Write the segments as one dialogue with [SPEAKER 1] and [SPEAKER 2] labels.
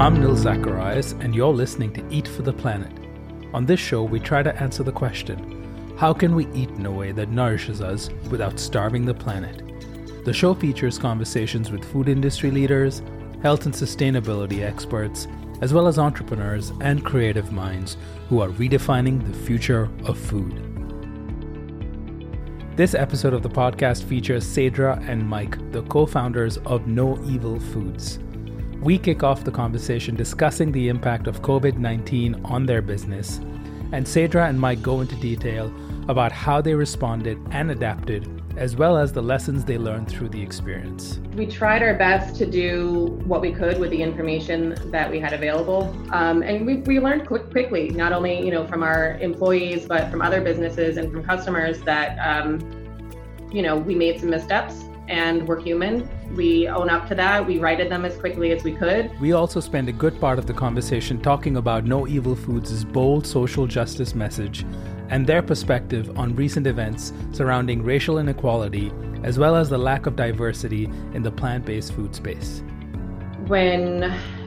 [SPEAKER 1] I'm Nil Zacharias, and you're listening to Eat for the Planet. On this show, we try to answer the question how can we eat in a way that nourishes us without starving the planet? The show features conversations with food industry leaders, health and sustainability experts, as well as entrepreneurs and creative minds who are redefining the future of food. This episode of the podcast features Sadrah and Mike, the co founders of No Evil Foods. We kick off the conversation discussing the impact of COVID 19 on their business, and Sadrah and Mike go into detail about how they responded and adapted, as well as the lessons they learned through the experience.
[SPEAKER 2] We tried our best to do what we could with the information that we had available, um, and we, we learned quick, quickly, not only you know from our employees, but from other businesses and from customers that um, you know we made some missteps and we're human. We own up to that. We righted them as quickly as we could.
[SPEAKER 1] We also spend a good part of the conversation talking about No Evil Foods' bold social justice message and their perspective on recent events surrounding racial inequality, as well as the lack of diversity in the plant based food space.
[SPEAKER 2] When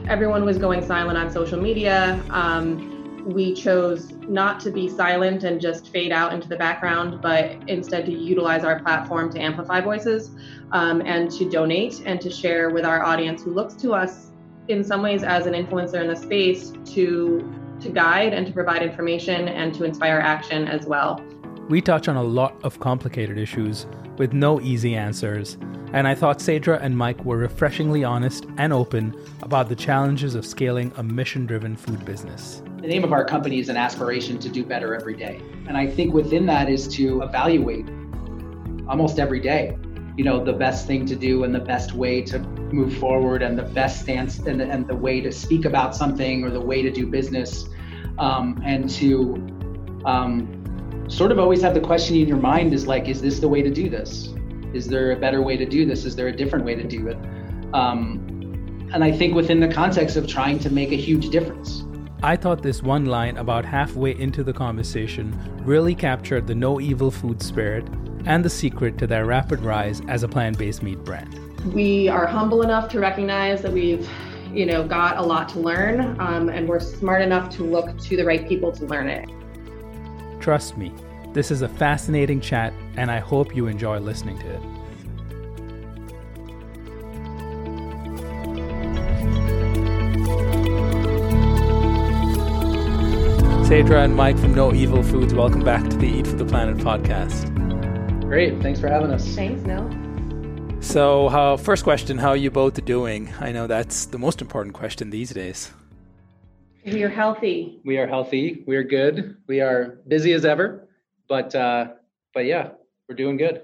[SPEAKER 2] everyone was going silent on social media, um, we chose not to be silent and just fade out into the background, but instead to utilize our platform to amplify voices um, and to donate and to share with our audience who looks to us in some ways as an influencer in the space to to guide and to provide information and to inspire action as well.
[SPEAKER 1] We touch on a lot of complicated issues with no easy answers, and I thought Sadrah and Mike were refreshingly honest and open about the challenges of scaling a mission driven food business.
[SPEAKER 3] The name of our company is an aspiration to do better every day. And I think within that is to evaluate almost every day, you know, the best thing to do and the best way to move forward and the best stance and the, and the way to speak about something or the way to do business. Um, and to um, sort of always have the question in your mind is like, is this the way to do this? Is there a better way to do this? Is there a different way to do it? Um, and I think within the context of trying to make a huge difference.
[SPEAKER 1] I thought this one line about halfway into the conversation really captured the no evil food spirit and the secret to their rapid rise as a plant based meat brand.
[SPEAKER 2] We are humble enough to recognize that we've you know got a lot to learn um, and we're smart enough to look to the right people to learn it
[SPEAKER 1] trust me this is a fascinating chat and i hope you enjoy listening to it Sadrah and Mike from No Evil Foods, welcome back to the Eat for the Planet podcast.
[SPEAKER 3] Great, thanks for having us.
[SPEAKER 2] Thanks, Nil.
[SPEAKER 1] So, uh, first question: How are you both doing? I know that's the most important question these days.
[SPEAKER 2] We are healthy.
[SPEAKER 3] We are healthy. We are good. We are busy as ever, but uh, but yeah, we're doing good.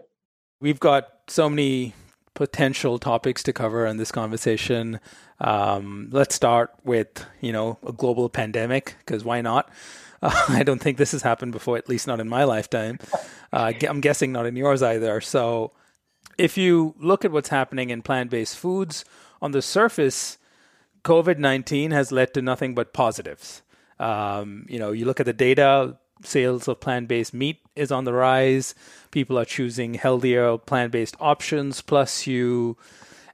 [SPEAKER 1] We've got so many potential topics to cover in this conversation. Um, let's start with you know a global pandemic because why not? Uh, I don't think this has happened before, at least not in my lifetime. Uh, I'm guessing not in yours either. So, if you look at what's happening in plant-based foods, on the surface, COVID nineteen has led to nothing but positives. Um, you know, you look at the data, sales of plant-based meat is on the rise. People are choosing healthier plant-based options. Plus, you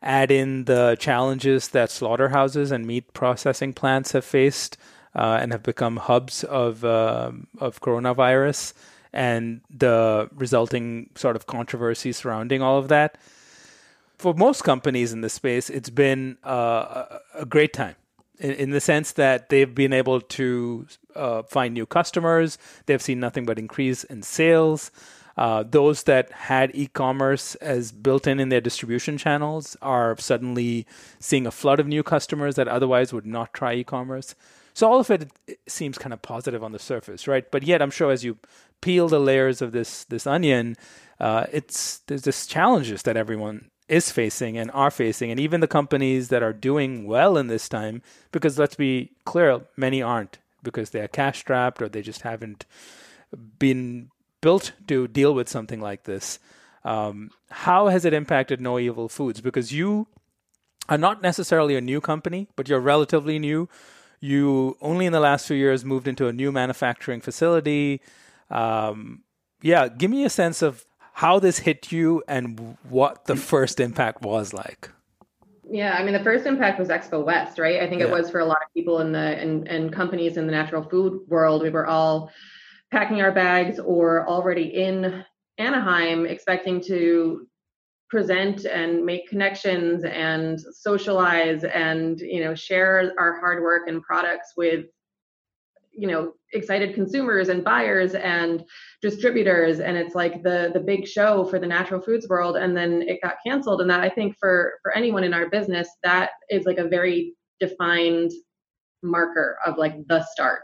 [SPEAKER 1] add in the challenges that slaughterhouses and meat processing plants have faced uh, and have become hubs of uh, of coronavirus and the resulting sort of controversy surrounding all of that. For most companies in this space, it's been uh, a great time in, in, the sense that they've been able to uh, find new customers. They've seen nothing but increase in sales. Uh, those that had e-commerce as built in in their distribution channels are suddenly seeing a flood of new customers that otherwise would not try e-commerce. So all of it, it seems kind of positive on the surface, right? But yet, I'm sure as you peel the layers of this this onion, uh, it's there's this challenges that everyone is facing and are facing, and even the companies that are doing well in this time, because let's be clear, many aren't because they are cash strapped or they just haven't been built to deal with something like this. Um, how has it impacted No Evil Foods? Because you are not necessarily a new company, but you're relatively new. You only in the last few years moved into a new manufacturing facility. Um, yeah, give me a sense of how this hit you and what the first impact was like.
[SPEAKER 2] Yeah, I mean the first impact was Expo West, right? I think yeah. it was for a lot of people in the and and companies in the natural food world. We were all packing our bags or already in Anaheim expecting to present and make connections and socialize and you know share our hard work and products with you know excited consumers and buyers and distributors. And it's like the the big show for the natural foods world. And then it got canceled. And that i think for for anyone in our business that is like a very defined marker of like the start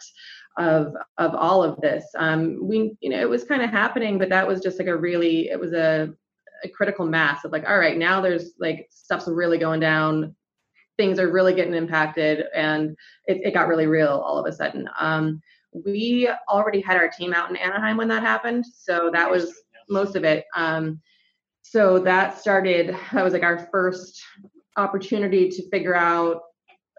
[SPEAKER 2] of of all of this. Um we you know it was kind of happening but that was just like a really it was a a critical mass of like all right now there's like stuff's really going down. Things are really getting impacted and it, it got really real all of a sudden. Um, we already had our team out in anaheim when that happened so that was most of it. Um, so that started that was like our first opportunity to figure out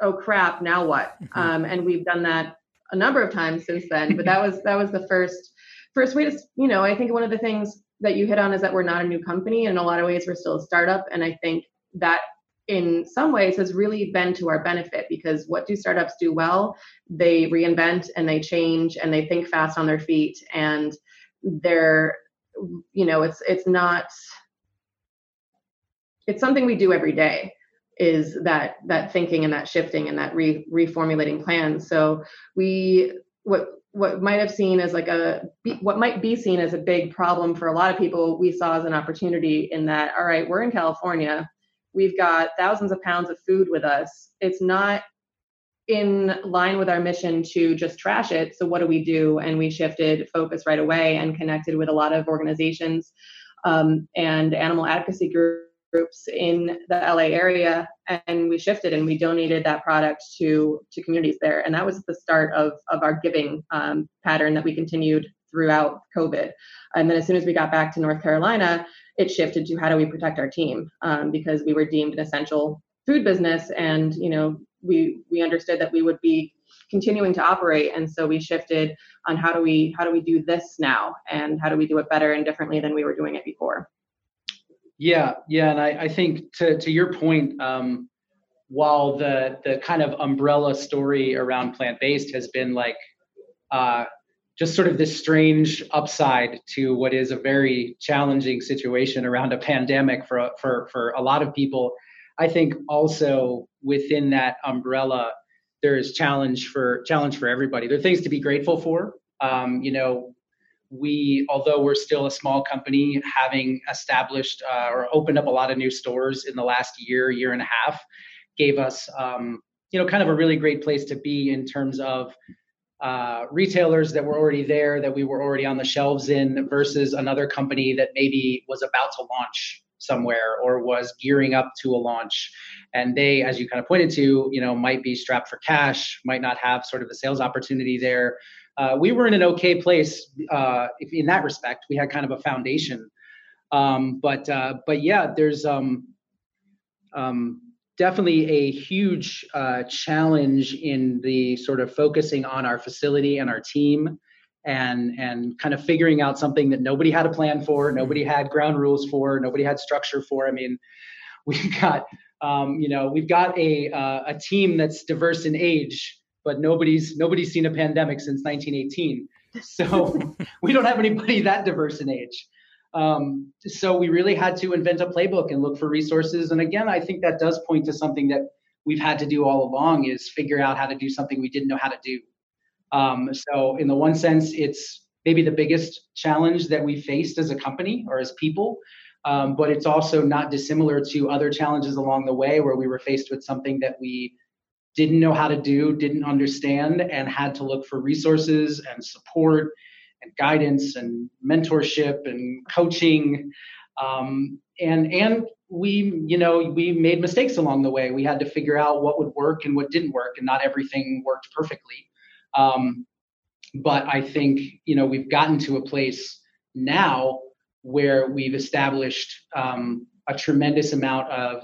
[SPEAKER 2] oh crap now what? Mm-hmm. um, and we've done that a number of times since then but that was that was the first first way to you know i think one of the things that you hit on is that we're not a new company. In a lot of ways, we're still a startup. And I think that in some ways has really been to our benefit because what do startups do well? They reinvent and they change and they think fast on their feet and they're you know it's it's not it's something we do every day is that that thinking and that shifting and that re, reformulating plans so we what what might have seen as like a what might be seen as a big problem for a lot of people we saw as an opportunity in that all right we're in california. We've got thousands of pounds of food with us. It's not in line with our mission to just trash it. So what do we do? And we shifted focus right away and connected with a lot of organizations um, and animal advocacy groups groups in the LA area and we shifted and we donated that product to to communities there. And that was the start of of our giving um, pattern that we continued throughout COVID. And then as soon as we got back to North Carolina it shifted to how do we protect our team um, because we were deemed an essential food business and you know we we understood that we would be continuing to operate. And so we shifted on how do we how do we do this now? And how do we do it better and differently than we were doing it before
[SPEAKER 3] yeah, yeah, and I, I think to to your point, um, while the the kind of umbrella story around plant based has been like uh, just sort of this strange upside to what is a very challenging situation around a pandemic for for for a lot of people. I think also within that umbrella, there is challenge for challenge for everybody. There are things to be grateful for. Um, you know, we, although we're still a small company, having established uh, or opened up a lot of new stores in the last year, year and a half, gave us, um, you know, kind of a really great place to be in terms of uh, retailers that were already there, that we were already on the shelves in, versus another company that maybe was about to launch somewhere or was gearing up to a launch. And they as you kind of pointed to you know might be strapped for cash might not have sort of the sales opportunity there uh, we were in an okay place uh, in that respect. We had kind of a foundation, um, but uh, but yeah, there's um, um, definitely a huge uh, challenge in the sort of focusing on our facility and our team, and and kind of figuring out something that nobody had a plan for, nobody had ground rules for, nobody had structure for. I mean, we've got um, you know we've got a uh, a team that's diverse in age but nobody's nobody's seen a pandemic since 1918. So we don't have anybody that diverse in age. Um, so we really had to invent a playbook and look for resources. And again, I think that does point to something that we've had to do all along is figure out how to do something we didn't know how to do. Um, so in the one sense, it's maybe the biggest challenge that we faced as a company or as people. Um, but it's also not dissimilar to other challenges along the way where we were faced with something that we didn't know how to do, didn't understand, and had to look for resources and support and guidance and mentorship and coaching. Um, and and we you know we made mistakes along the way we had to figure out what would work and what didn't work and not everything worked perfectly um, but i think you know we've gotten to a place now where we've established um, a tremendous amount of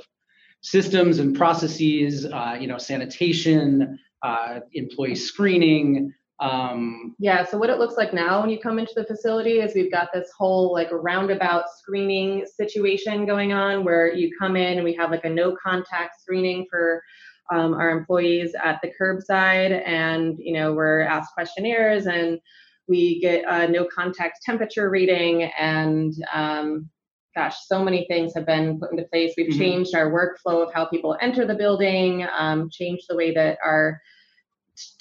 [SPEAKER 3] systems and processes, uh, you know, sanitation, uh, employee screening. Um,
[SPEAKER 2] yeah. So what it looks like now when you come into the facility is we've got this whole like roundabout screening situation going on where you come in and we have like a no contact screening for um, our employees at the curbside, and you know we're asked questionnaires and we get a no contact temperature reading and um, gosh, so many things have been put into place. We've mm-hmm. changed our workflow of how people enter the building, um, changed the way that our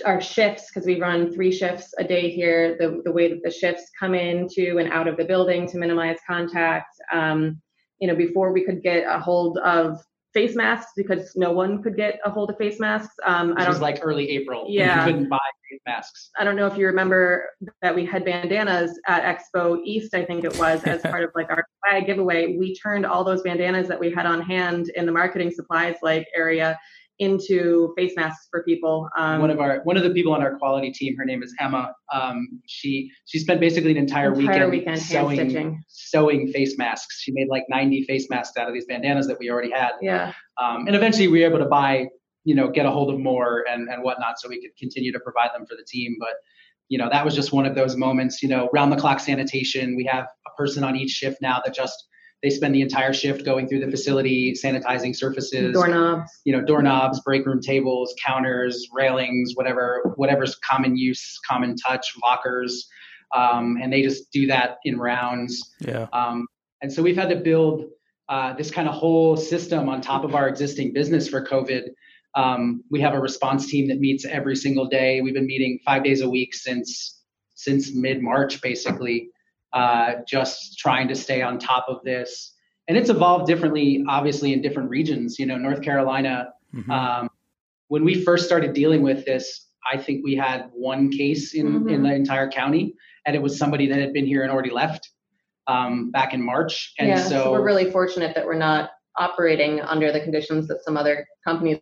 [SPEAKER 2] our shifts because we run three shifts a day here. The the way that the shifts come into and out of the building to minimize contact. Um, you know, before we could get a hold of face masks because no one could get a hold of face masks.
[SPEAKER 3] Um, I don't, was like early April.
[SPEAKER 2] Yeah,
[SPEAKER 3] you couldn't buy face masks.
[SPEAKER 2] I don't know if you remember that we had bandanas at Expo East, I think it was, as part of like our swag giveaway. We turned all those bandanas that we had on hand in the marketing supplies like area into face masks for people.
[SPEAKER 3] Um, one of our one of the people on our quality team, her name is Emma. Um, she she spent basically an entire,
[SPEAKER 2] entire
[SPEAKER 3] weekend,
[SPEAKER 2] weekend
[SPEAKER 3] sewing sewing face masks. She made like 90 face masks out of these bandanas that we already had.
[SPEAKER 2] Yeah.
[SPEAKER 3] Um, and eventually we were able to buy, you know, get a hold of more and and whatnot, so we could continue to provide them for the team. But you know, that was just one of those moments. You know, round the clock sanitation. We have a person on each shift now that just they spend the entire shift going through the facility, sanitizing surfaces,
[SPEAKER 2] doorknobs,
[SPEAKER 3] you know, doorknobs, break room tables, counters, railings, whatever, whatever's common use, common touch, lockers, um, and they just do that in rounds.
[SPEAKER 1] Yeah.
[SPEAKER 3] Um, and so we've had to build uh, this kind of whole system on top of our existing business for COVID. Um, we have a response team that meets every single day. We've been meeting five days a week since since mid March, basically uh, just trying to stay on top of this. And it's evolved differently, obviously, in different regions. You know, North Carolina, mm-hmm. um, when we first started dealing with this, I think we had one case in, mm-hmm. in the entire county, and it was somebody that had been here and already left um, back in March. And
[SPEAKER 2] yeah,
[SPEAKER 3] so,
[SPEAKER 2] so we're really fortunate that we're not operating under the conditions that some other companies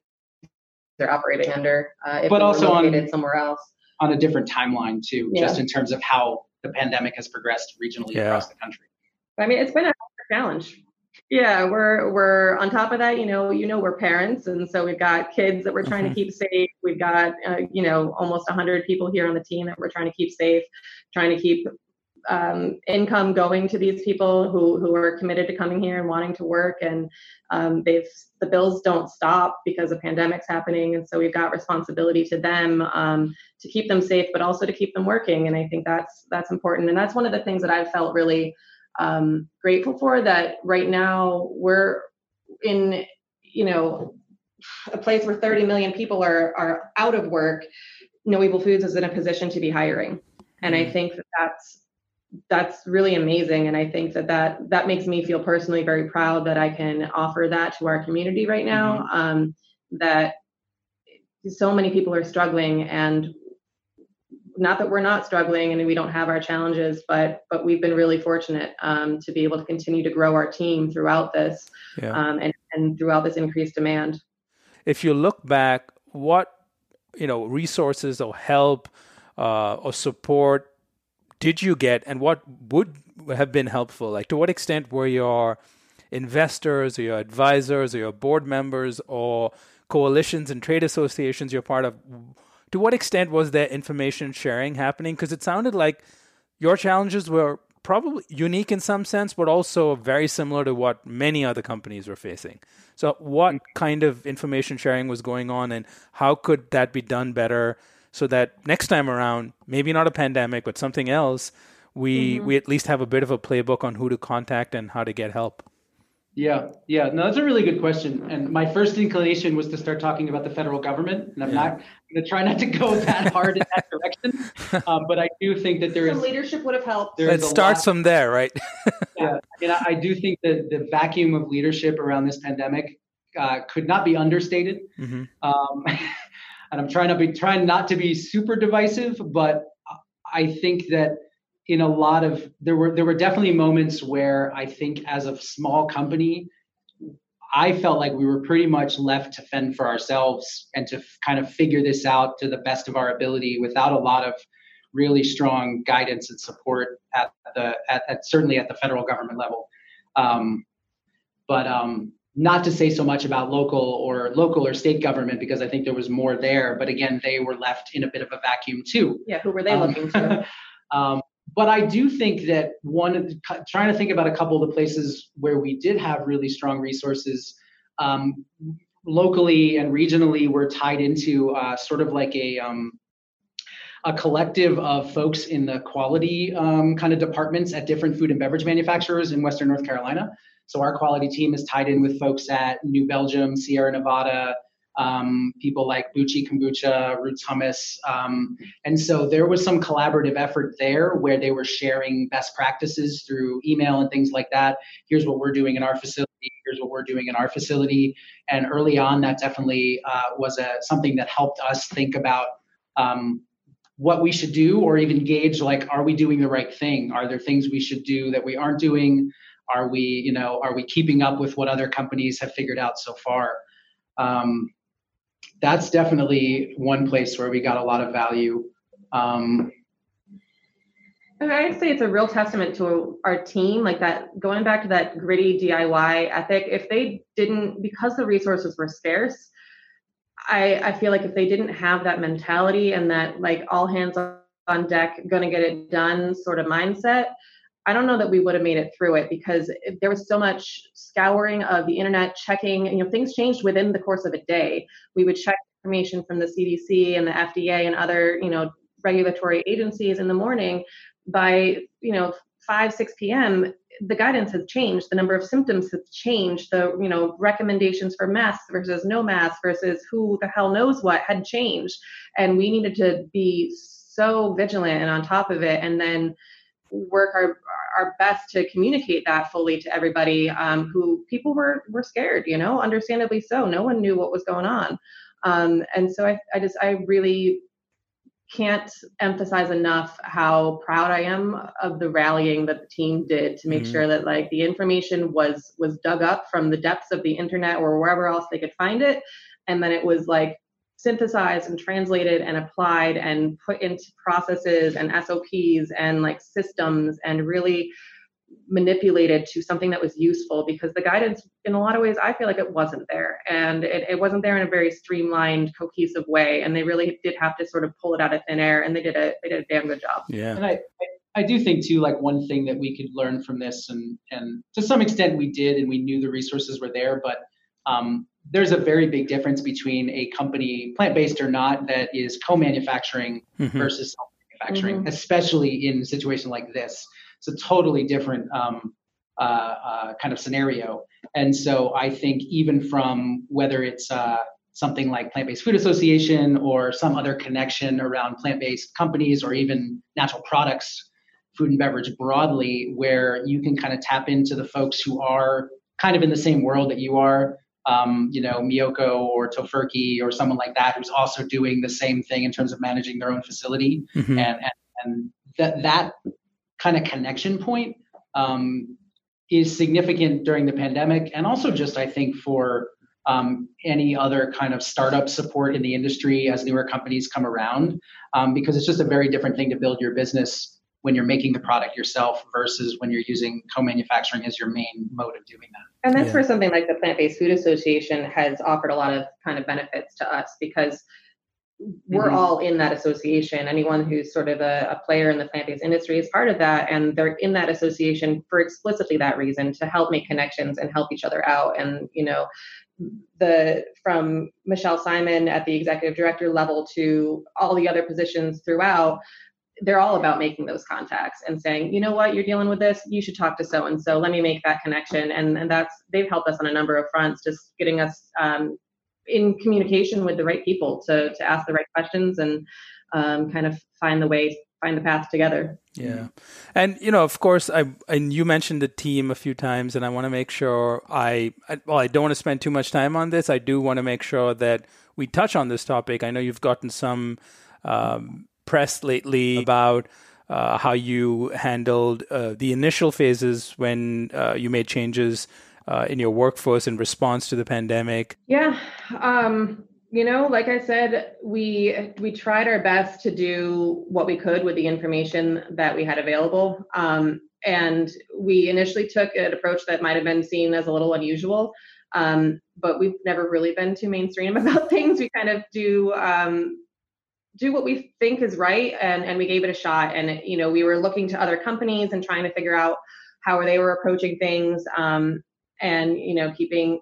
[SPEAKER 2] are operating under. Uh, if
[SPEAKER 3] but
[SPEAKER 2] we
[SPEAKER 3] also on
[SPEAKER 2] somewhere else
[SPEAKER 3] on a different timeline too, yeah. just in terms of how the pandemic has progressed regionally yeah. across the country.
[SPEAKER 2] I mean, it's been a challenge. Yeah, we're we're on top of that. You know, you know, we're parents, and so we've got kids that we're trying mm-hmm. to keep safe. We've got uh, you know almost 100 people here on the team that we're trying to keep safe, trying to keep um, income going to these people who who are committed to coming here and wanting to work. And um, they've the bills don't stop because the pandemic's happening. And so we've got responsibility to them um, to keep them safe but also to keep them working. And i think that's that's important. And that's one of the things that i've felt really um, grateful for that right now we're in you know a place where 30 million people are are out of work. No evil foods is in a position to be hiring. And i mm. think that that's that's really amazing and i think that that that makes me feel personally very proud that i can offer that to our community right now mm-hmm. um, that so many people are struggling and not that we're not struggling and we don't have our challenges but but we've been really fortunate um, to be able to continue to grow our team throughout this yeah. um, and, and throughout this increased demand
[SPEAKER 1] if you look back what you know resources or help uh, or support did you get and what would have been helpful? Like, to what extent were your investors or your advisors or your board members or coalitions and trade associations you're part of, to what extent was there information sharing happening? Because it sounded like your challenges were probably unique in some sense, but also very similar to what many other companies were facing. So, what mm. kind of information sharing was going on, and how could that be done better? So that next time around, maybe not a pandemic, but something else, we mm-hmm. we at least have a bit of a playbook on who to contact and how to get help.
[SPEAKER 3] Yeah, yeah, no, that's a really good question. And my first inclination was to start talking about the federal government, and I'm yeah. not going to try not to go that hard in that direction. Um, but I do think that there
[SPEAKER 2] Some is leadership would have helped.
[SPEAKER 1] It starts lot, from there, right?
[SPEAKER 3] yeah, and I, I do think that the vacuum of leadership around this pandemic uh, could not be understated. Mm-hmm. Um, and I'm trying to be trying not to be super divisive, but I think that in a lot of there were there were definitely moments where I think as a small company, I felt like we were pretty much left to fend for ourselves and to f- kind of figure this out to the best of our ability without a lot of really strong guidance and support at the at, at certainly at the federal government level. Um, but um, not to say so much about local or local or state government because I think there was more there. But again, they were left in a bit of a vacuum too.
[SPEAKER 2] Yeah, who were they um, looking to?
[SPEAKER 3] um, but I do think that one, trying to think about a couple of the places where we did have really strong resources um, locally and regionally, we're tied into uh, sort of like a um, a collective of folks in the quality um, kind of departments at different food and beverage manufacturers in Western North Carolina. So our quality team is tied in with folks at New Belgium, Sierra Nevada, um, people like Buchi Kombucha, Roots Hummus. Um, and so there was some collaborative effort there where they were sharing best practices through email and things like that. Here's what we're doing in our facility. Here's what we're doing in our facility. And early on, that definitely uh, was a, something that helped us think about um, what we should do or even gauge like, are we doing the right thing? Are there things we should do that we aren't doing? Are we, you know, are we keeping up with what other companies have figured out so far? Um, that's definitely one place where we got a lot of value. Um,
[SPEAKER 2] I'd say it's a real testament to our team, like that going back to that gritty DIY ethic. If they didn't, because the resources were scarce, I, I feel like if they didn't have that mentality and that like all hands on deck, gonna get it done sort of mindset, I don't know that we would have made it through it because there was so much scouring of the internet, checking, you know, things changed within the course of a day. We would check information from the CDC and the FDA and other, you know, regulatory agencies in the morning. By, you know, 5, 6 p.m., the guidance has changed. The number of symptoms has changed. The, you know, recommendations for masks versus no masks versus who the hell knows what had changed. And we needed to be so vigilant and on top of it. And then, work our our best to communicate that fully to everybody um, who people were were scared you know understandably so. No one knew what was going on. Um, and so I, I just i really can't emphasize enough how proud i am of the rallying that the team did to make mm-hmm. sure that like the information was was dug up from the depths of the internet or wherever else they could find it. And then it was like synthesized and translated and applied and put into processes and SOPs and like systems and really manipulated to something that was useful because the guidance in a lot of ways I feel like it wasn't there and it, it wasn't there in a very streamlined cohesive way and they really did have to sort of pull it out of thin air and they did a they did a damn good job.
[SPEAKER 1] Yeah.
[SPEAKER 3] And I, I I do think too, like one thing that we could learn from this, and and to some extent we did, and we knew the resources were there, but um, there's a very big difference between a company, plant based or not, that is co manufacturing mm-hmm. versus self manufacturing, mm-hmm. especially in a situation like this. It's a totally different um, uh, uh, kind of scenario. And so I think even from whether it's uh, something like Plant Based Food Association or some other connection around plant based companies or even natural products, food and beverage broadly, where you can kind of tap into the folks who are kind of in the same world that you are um, you know, Miyoko or Tofurky or someone like that who's also doing the same thing in terms of managing their own facility. Mm-hmm. And, and, and, that, that kind of connection point um, is significant during the pandemic. And also just, I think, for um, any other kind of startup support in the industry as newer companies come around, um, because it's just a very different thing to build your business when you're making the product yourself versus when you're using co-manufacturing as your main mode of doing that.
[SPEAKER 2] And that's yeah. where something like the Plant-Based Food Association has offered a lot of kind of benefits to us because we're mm-hmm. all in that association. Anyone who's sort of a, a player in the plant-based industry is part of that, and they're in that association for explicitly that reason to help make connections and help each other out. And you know, the from Michele Simon at the executive director level to all the other positions throughout they're all about making those contacts and saying, you know what, you're dealing with this, you should talk to so and so. Let me make that connection. And and that's they've helped us on a number of fronts, just getting us um, in communication with the right people to to ask the right questions and um, kind of find the way find the path together.
[SPEAKER 1] Yeah. And you know, of course, I and you mentioned the team a few times and I want to make sure I, I well, I don't want to spend too much time on this. I do want to make sure that we touch on this topic. I know you've gotten some um, press lately about uh, how you handled uh, the initial phases when uh, you made changes uh, in your workforce in response to the pandemic?
[SPEAKER 2] Yeah. Um, you know, like I said, we we tried our best to do what we could with the information that we had available. Um, and we initially took an approach that might have been seen as a little unusual, um, but we've never really been too mainstream about things. We kind of do um, do what we think is right, and and we gave it a shot. And you know, we were looking to other companies and trying to figure out how they were approaching things, um, and you know, keeping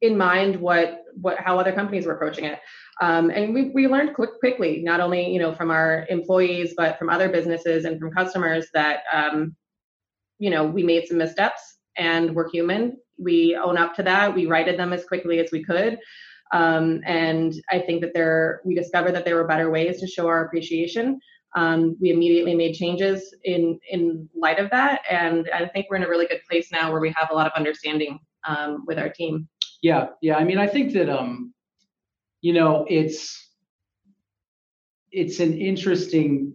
[SPEAKER 2] in mind what what how other companies were approaching it. Um, and we, we learned quick, quickly, not only you know from our employees, but from other businesses and from customers that um, you know we made some missteps and we're human. We own up to that. We righted them as quickly as we could. Um, and I think that there we discovered that there were better ways to show our appreciation. Um, we immediately made changes in in light of that, and I think we're in a really good place now where we have a lot of understanding um, with our team.
[SPEAKER 3] Yeah, yeah. I mean, I think that um, you know, it's it's an interesting.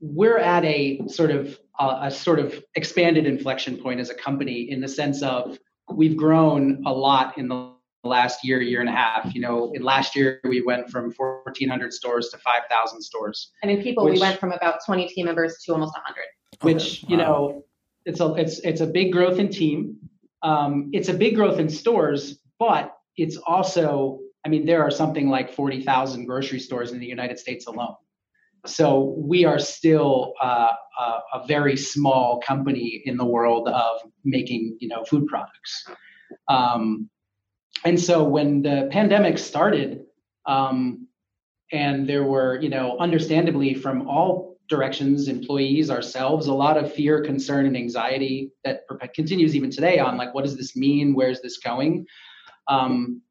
[SPEAKER 3] We're at a sort of a sort of expanded inflection point as a company in the sense of we've grown a lot in the last year, year and a half. You know, in last year we went from 1,400 stores to 5,000 stores.
[SPEAKER 2] And in people, which, we went from about 20 team members to almost 100.
[SPEAKER 3] Which you know, it's a it's it's a big growth in team. Um, it's a big growth in stores, but it's also I mean, there are something like 40,000 grocery stores in the United States alone. So we are still uh, a, a, very small company in the world of making, you know, food products. Um, and so when the pandemic started, um, and there were, you know, understandably from all directions, employees, ourselves, a lot of fear, concern, and anxiety that continues even today on like, what does this mean? Where's this going? Um,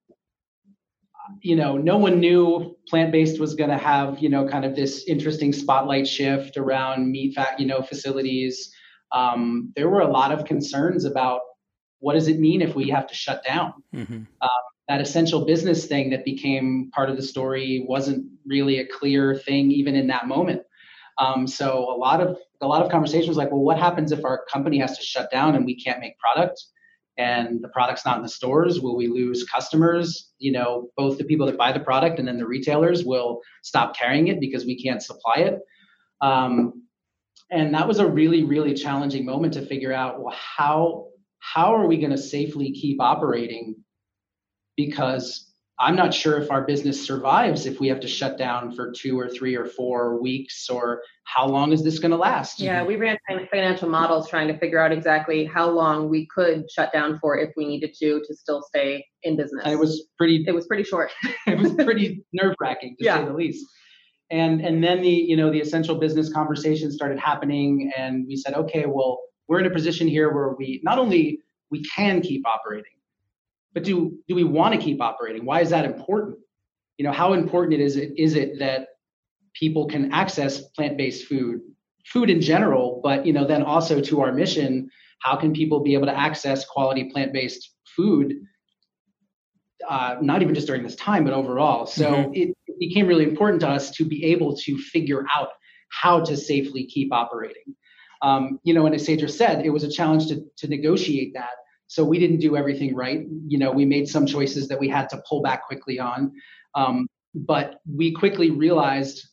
[SPEAKER 3] you know, no one knew plant-based was going to have, you know, kind of this interesting spotlight shift around meat fat, you know, facilities. Um, there were a lot of concerns about what does it mean if we have to shut down. Mm-hmm. Um, that essential business thing that became part of the story wasn't really a clear thing even in that moment. Um, so a lot of a lot of conversations like, well, what happens if our company has to shut down and we can't make product? and the product's not in the stores will we lose customers you know both the people that buy the product and then the retailers will stop carrying it because we can't supply it um, and that was a really really challenging moment to figure out well how how are we going to safely keep operating because I'm not sure if our business survives if we have to shut down for two or three or four weeks or how long is this going to last?
[SPEAKER 2] Yeah, we ran financial models trying to figure out exactly how long we could shut down for if we needed to to still stay in business.
[SPEAKER 3] And it was pretty
[SPEAKER 2] it was pretty short.
[SPEAKER 3] it was pretty nerve-wracking to yeah. say the least. And and then the you know the essential business conversation started happening and we said okay, well, we're in a position here where we not only we can keep operating but do do we want to keep operating? Why is that important? You know, how important it is it is it that people can access plant-based food, food in general, but you know, then also to our mission, how can people be able to access quality plant-based food? Uh, not even just during this time, but overall. So mm-hmm. it, it became really important to us to be able to figure out how to safely keep operating. Um, you know, and as Sadrah said, it was a challenge to, to negotiate that so we didn't do everything right. You know, we made some choices that we had to pull back quickly on. Um, but we quickly realized,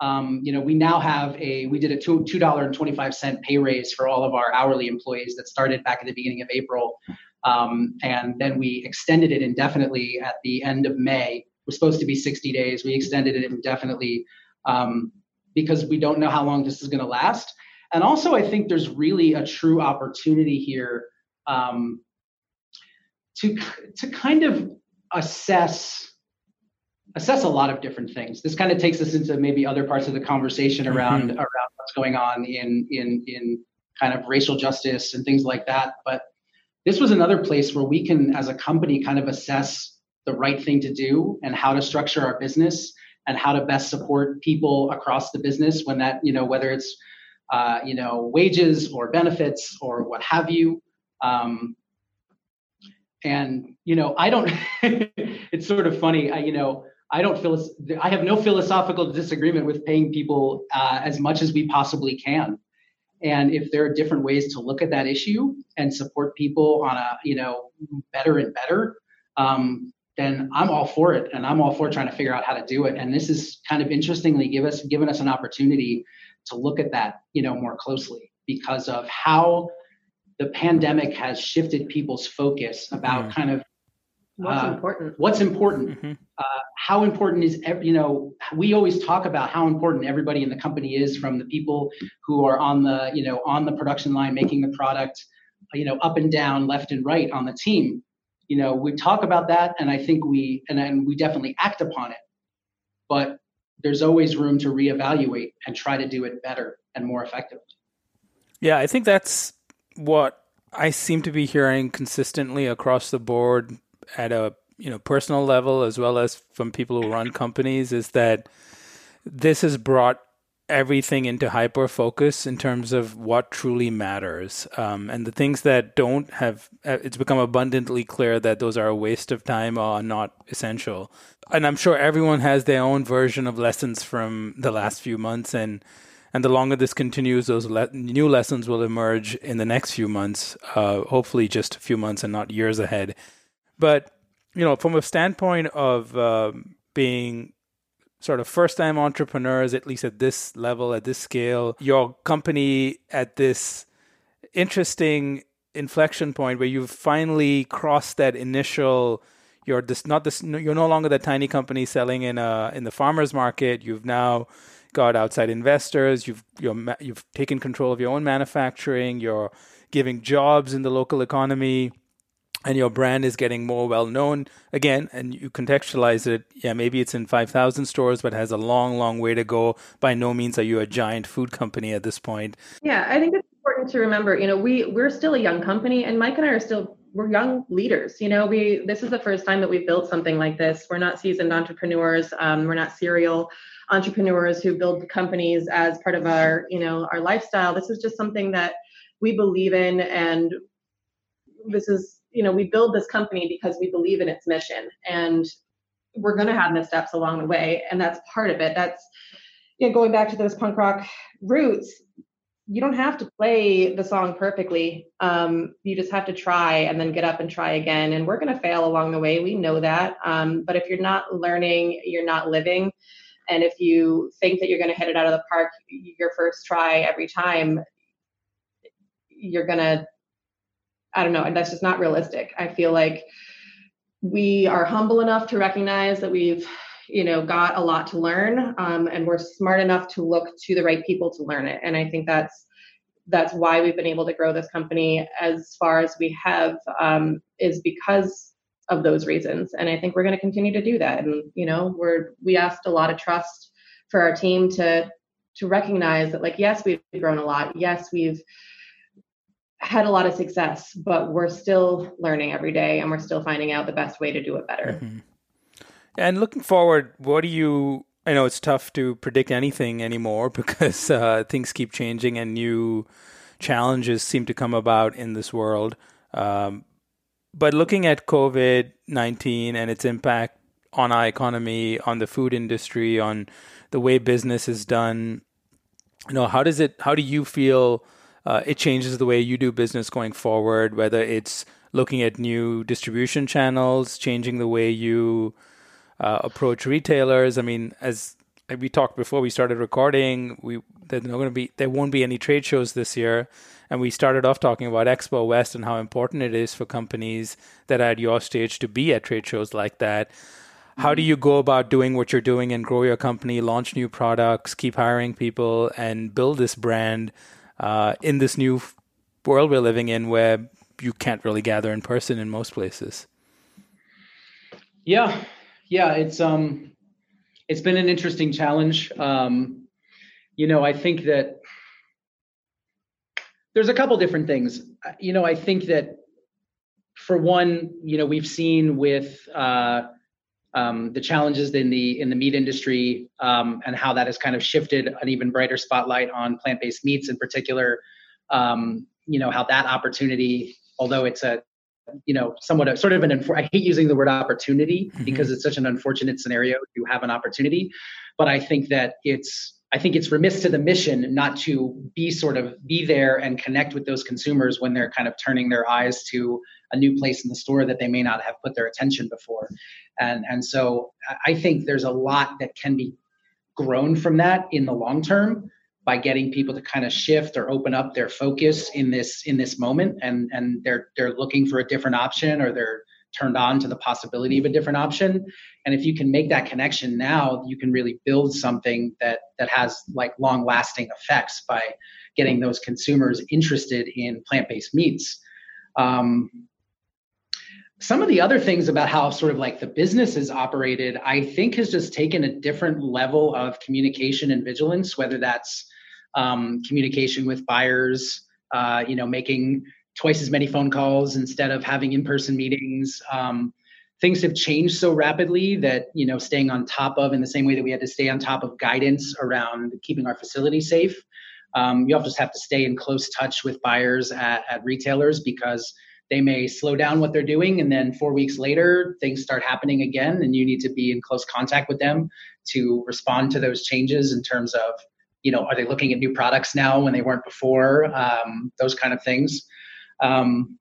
[SPEAKER 3] um, you know, we now have a, we did a two, $2.25 pay raise for all of our hourly employees that started back at the beginning of April. Um, and then we extended it indefinitely at the end of May. It was supposed to be 60 days. We extended it indefinitely um, because we don't know how long this is going to last. And also, I think there's really a true opportunity here um, to to kind of assess assess a lot of different things. This kind of takes us into maybe other parts of the conversation around mm-hmm. around what's going on in in in kind of racial justice and things like that. But this was another place where we can, as a company, kind of assess the right thing to do and how to structure our business and how to best support people across the business when that you know whether it's uh, you know wages or benefits or what have you um, and you know, I don't. it's sort of funny. I, you know, I don't feel I have no philosophical disagreement with paying people uh, as much as we possibly can. And if there are different ways to look at that issue and support people on a you know better and better, um, then I'm all for it, and I'm all for trying to figure out how to do it. And this is kind of interestingly give us given us an opportunity to look at that you know more closely because of how the pandemic has shifted people's focus about mm-hmm. kind of
[SPEAKER 2] what's uh, important
[SPEAKER 3] what's important mm-hmm. uh, how important is you know we always talk about how important everybody in the company is from the people who are on the you know on the production line making the product you know up and down left and right on the team you know we talk about that and i think we and, and we definitely act upon it but there's always room to reevaluate and try to do it better and more effectively.
[SPEAKER 1] Yeah i think that's what I seem to be hearing consistently across the board at a you know personal level as well as from people who run companies is that this has brought everything into hyper focus in terms of what truly matters. Um, and the things that don't have uh, it's become abundantly clear that those are a waste of time or not essential. And i'm sure everyone has their own version of lessons from the last few months. And and the longer this continues, those le- new lessons will emerge in the next few months, uh, hopefully just a few months and not years ahead. But, you know, from a standpoint of um, being sort of first time entrepreneurs, at least at this level, at this scale, your company at this interesting inflection point where you've finally crossed that initial you're this not this you're no longer the tiny company selling in a in the farmers market you've now got outside investors. You've you're you've taken control of your own manufacturing. You're giving jobs in the local economy, and your brand is getting more well known again. And you contextualize it. Yeah, maybe it's in five thousand stores, but has a long, long way to go. By no means are you a giant food company at this point.
[SPEAKER 2] Yeah, I think it's important to remember. You know, we we're still a young company, and Mike and I are still we're young leaders you know we this is the first time that we've built something like this we're not seasoned entrepreneurs um, we're not serial entrepreneurs who build companies as part of our you know our lifestyle this is just something that we believe in and this is you know we build this company because we believe in its mission and we're going to have missteps along the way and that's part of it. That's you know going back to those punk rock roots you don't have to play the song perfectly. Um, you just have to try and then get up and try again and we're going to fail along the way. We know that. Um, but if you're not learning you're not living and if you think that you're going to hit it out of the park your first try every time, you're going to, I don't know, that's just not realistic. I feel like we are humble enough to recognize that we've you know got a lot to learn um, and we're smart enough to look to the right people to learn it and i think that's that's why we've been able to grow this company as far as we have um, is because of those reasons. And I think we're going to continue to do that. And you know, we're we asked a lot of trust for our team to to recognize that like yes, we've grown a lot. Yes, we've had a lot of success, but we're still learning every day and we're still finding out the best way to do it better. Mm-hmm.
[SPEAKER 1] And looking forward, what do you I know it's tough to predict anything anymore because uh, things keep changing and new challenges seem to come about in this world. Um, but looking at COVID 19 and its impact on our economy, on the food industry, on the way business is done, you know, how does it, how do you feel uh, it changes the way you do business going forward, whether it's looking at new distribution channels, changing the way you uh, approach retailers? I mean, as we talked before we started recording, we there's not going to be there won't be any trade shows this year, and we started off talking about Expo West and how important it is for companies that are at your stage to be at trade shows like that. How do you go about doing what you're doing and grow your company, launch new products, keep hiring people, and build this brand uh, in this new world we're living in where you can't really gather in person in most places?
[SPEAKER 3] Yeah, yeah, it's um, it's been an interesting challenge. Um, you know, I think that there's a couple different things. You know, I think that for one, you know, we've seen with uh, um, the challenges in the in the meat industry um, and how that has kind of shifted an even brighter spotlight on plant-based meats in particular. Um, you know, how that opportunity, although it's a you know somewhat a, sort of an i hate using the word opportunity mm-hmm. because it's such an unfortunate scenario to have an opportunity but i think that it's I think it's remiss to the mission not to be sort of be there and connect with those consumers when they're kind of turning their eyes to a new place in the store that they may not have put their attention before. And and so I think there's a lot that can be grown from that in the long term by getting people to kind of shift or open up their focus in this in this moment and and they're they're looking for a different option or they're turned on to the possibility of a different option. And if you can make that connection now you can really build something that that has like long lasting effects by getting those consumers interested in plant-based meats. Um, some of the other things about how sort of like the business is operated i think has just taken a different level of communication and vigilance whether that's um, communication with buyers uh, you know making twice as many phone calls instead of having in-person meetings. Um, things have changed so rapidly that you know staying on top of in the same way that we had to stay on top of guidance around keeping our facility safe. Um, you also just have to stay in close touch with buyers at, at retailers because they may slow down what they're doing and then four weeks later things start happening again and you need to be in close contact with them to respond to those changes in terms of you know are they looking at new products now when they weren't before um, those kind of things um,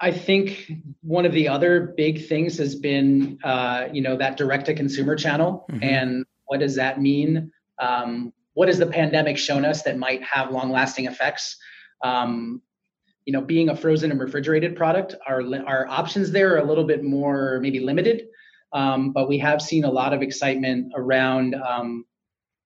[SPEAKER 3] I think one of the other big things has been, uh, you know, that direct to consumer channel. Mm-hmm. And what does that mean? Um, what has the pandemic shown us that might have long lasting effects? Um, you know, being a frozen and refrigerated product, our, our options there are a little bit more maybe limited. Um, but we have seen a lot of excitement around um,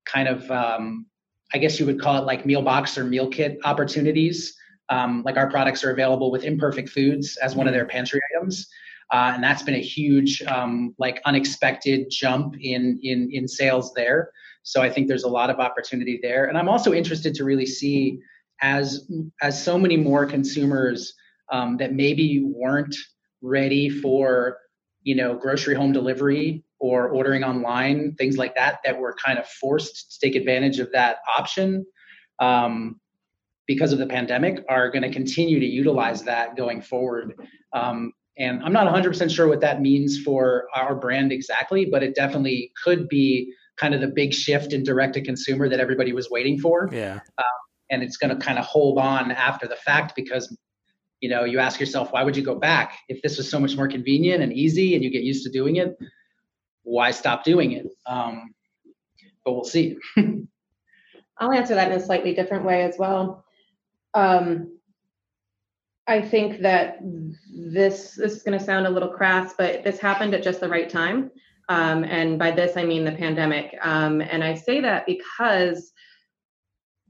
[SPEAKER 3] kind of um, I guess you would call it like meal box or meal kit opportunities. Um, like our products are available with Imperfect Foods as one of their pantry items. Uh, and that's been a huge, um, like unexpected jump in in in sales there. So I think there's a lot of opportunity there. And I'm also interested to really see as as so many more consumers um, that maybe weren't ready for you know grocery home delivery or ordering online, things like that, that were kind of forced to take advantage of that option um, because of the pandemic, are going to continue to utilize that going forward. Um, and I'm not 100% sure what that means for our brand exactly, but it definitely could be kind of the big shift in direct to consumer that everybody was waiting for.
[SPEAKER 1] Yeah.
[SPEAKER 3] Um, and it's going to kind of hold on after the fact because you know you ask yourself why would you go back if this was so much more convenient and easy and you get used to doing it why stop doing it? Um, but we'll see.
[SPEAKER 2] I'll answer that in a slightly different way as well. Um, I think that this this is going to sound a little crass, but this happened at just the right time. Um, and by this I mean the pandemic. Um, and I say that because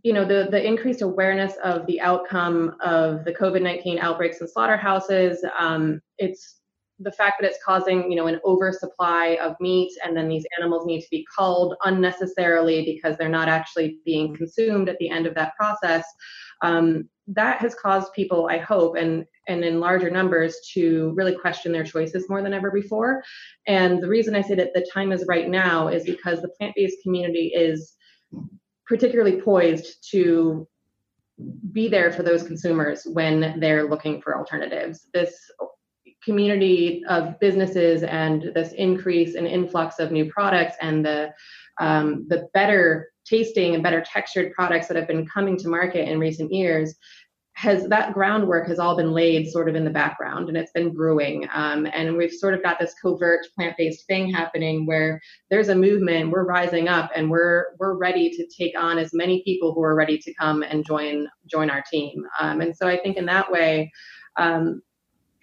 [SPEAKER 2] you know the the increased awareness of the outcome of the COVID nineteen outbreaks in slaughterhouses. Um, it's the fact that it's causing you know an oversupply of meat and then these animals need to be culled unnecessarily because they're not actually being consumed at the end of that process um, that has caused people i hope and and in larger numbers to really question their choices more than ever before and the reason i say that the time is right now is because the plant-based community is particularly poised to be there for those consumers when they're looking for alternatives. This community of businesses and this increase and influx of new products and the um, the better tasting and better textured products that have been coming to market in recent years has that groundwork has all been laid sort of in the background and it's been brewing. Um, and we've sort of got this covert plant-based thing happening where there's a movement we're rising up and we're we're ready to take on as many people who are ready to come and join join our team. Um, and so i think in that way um,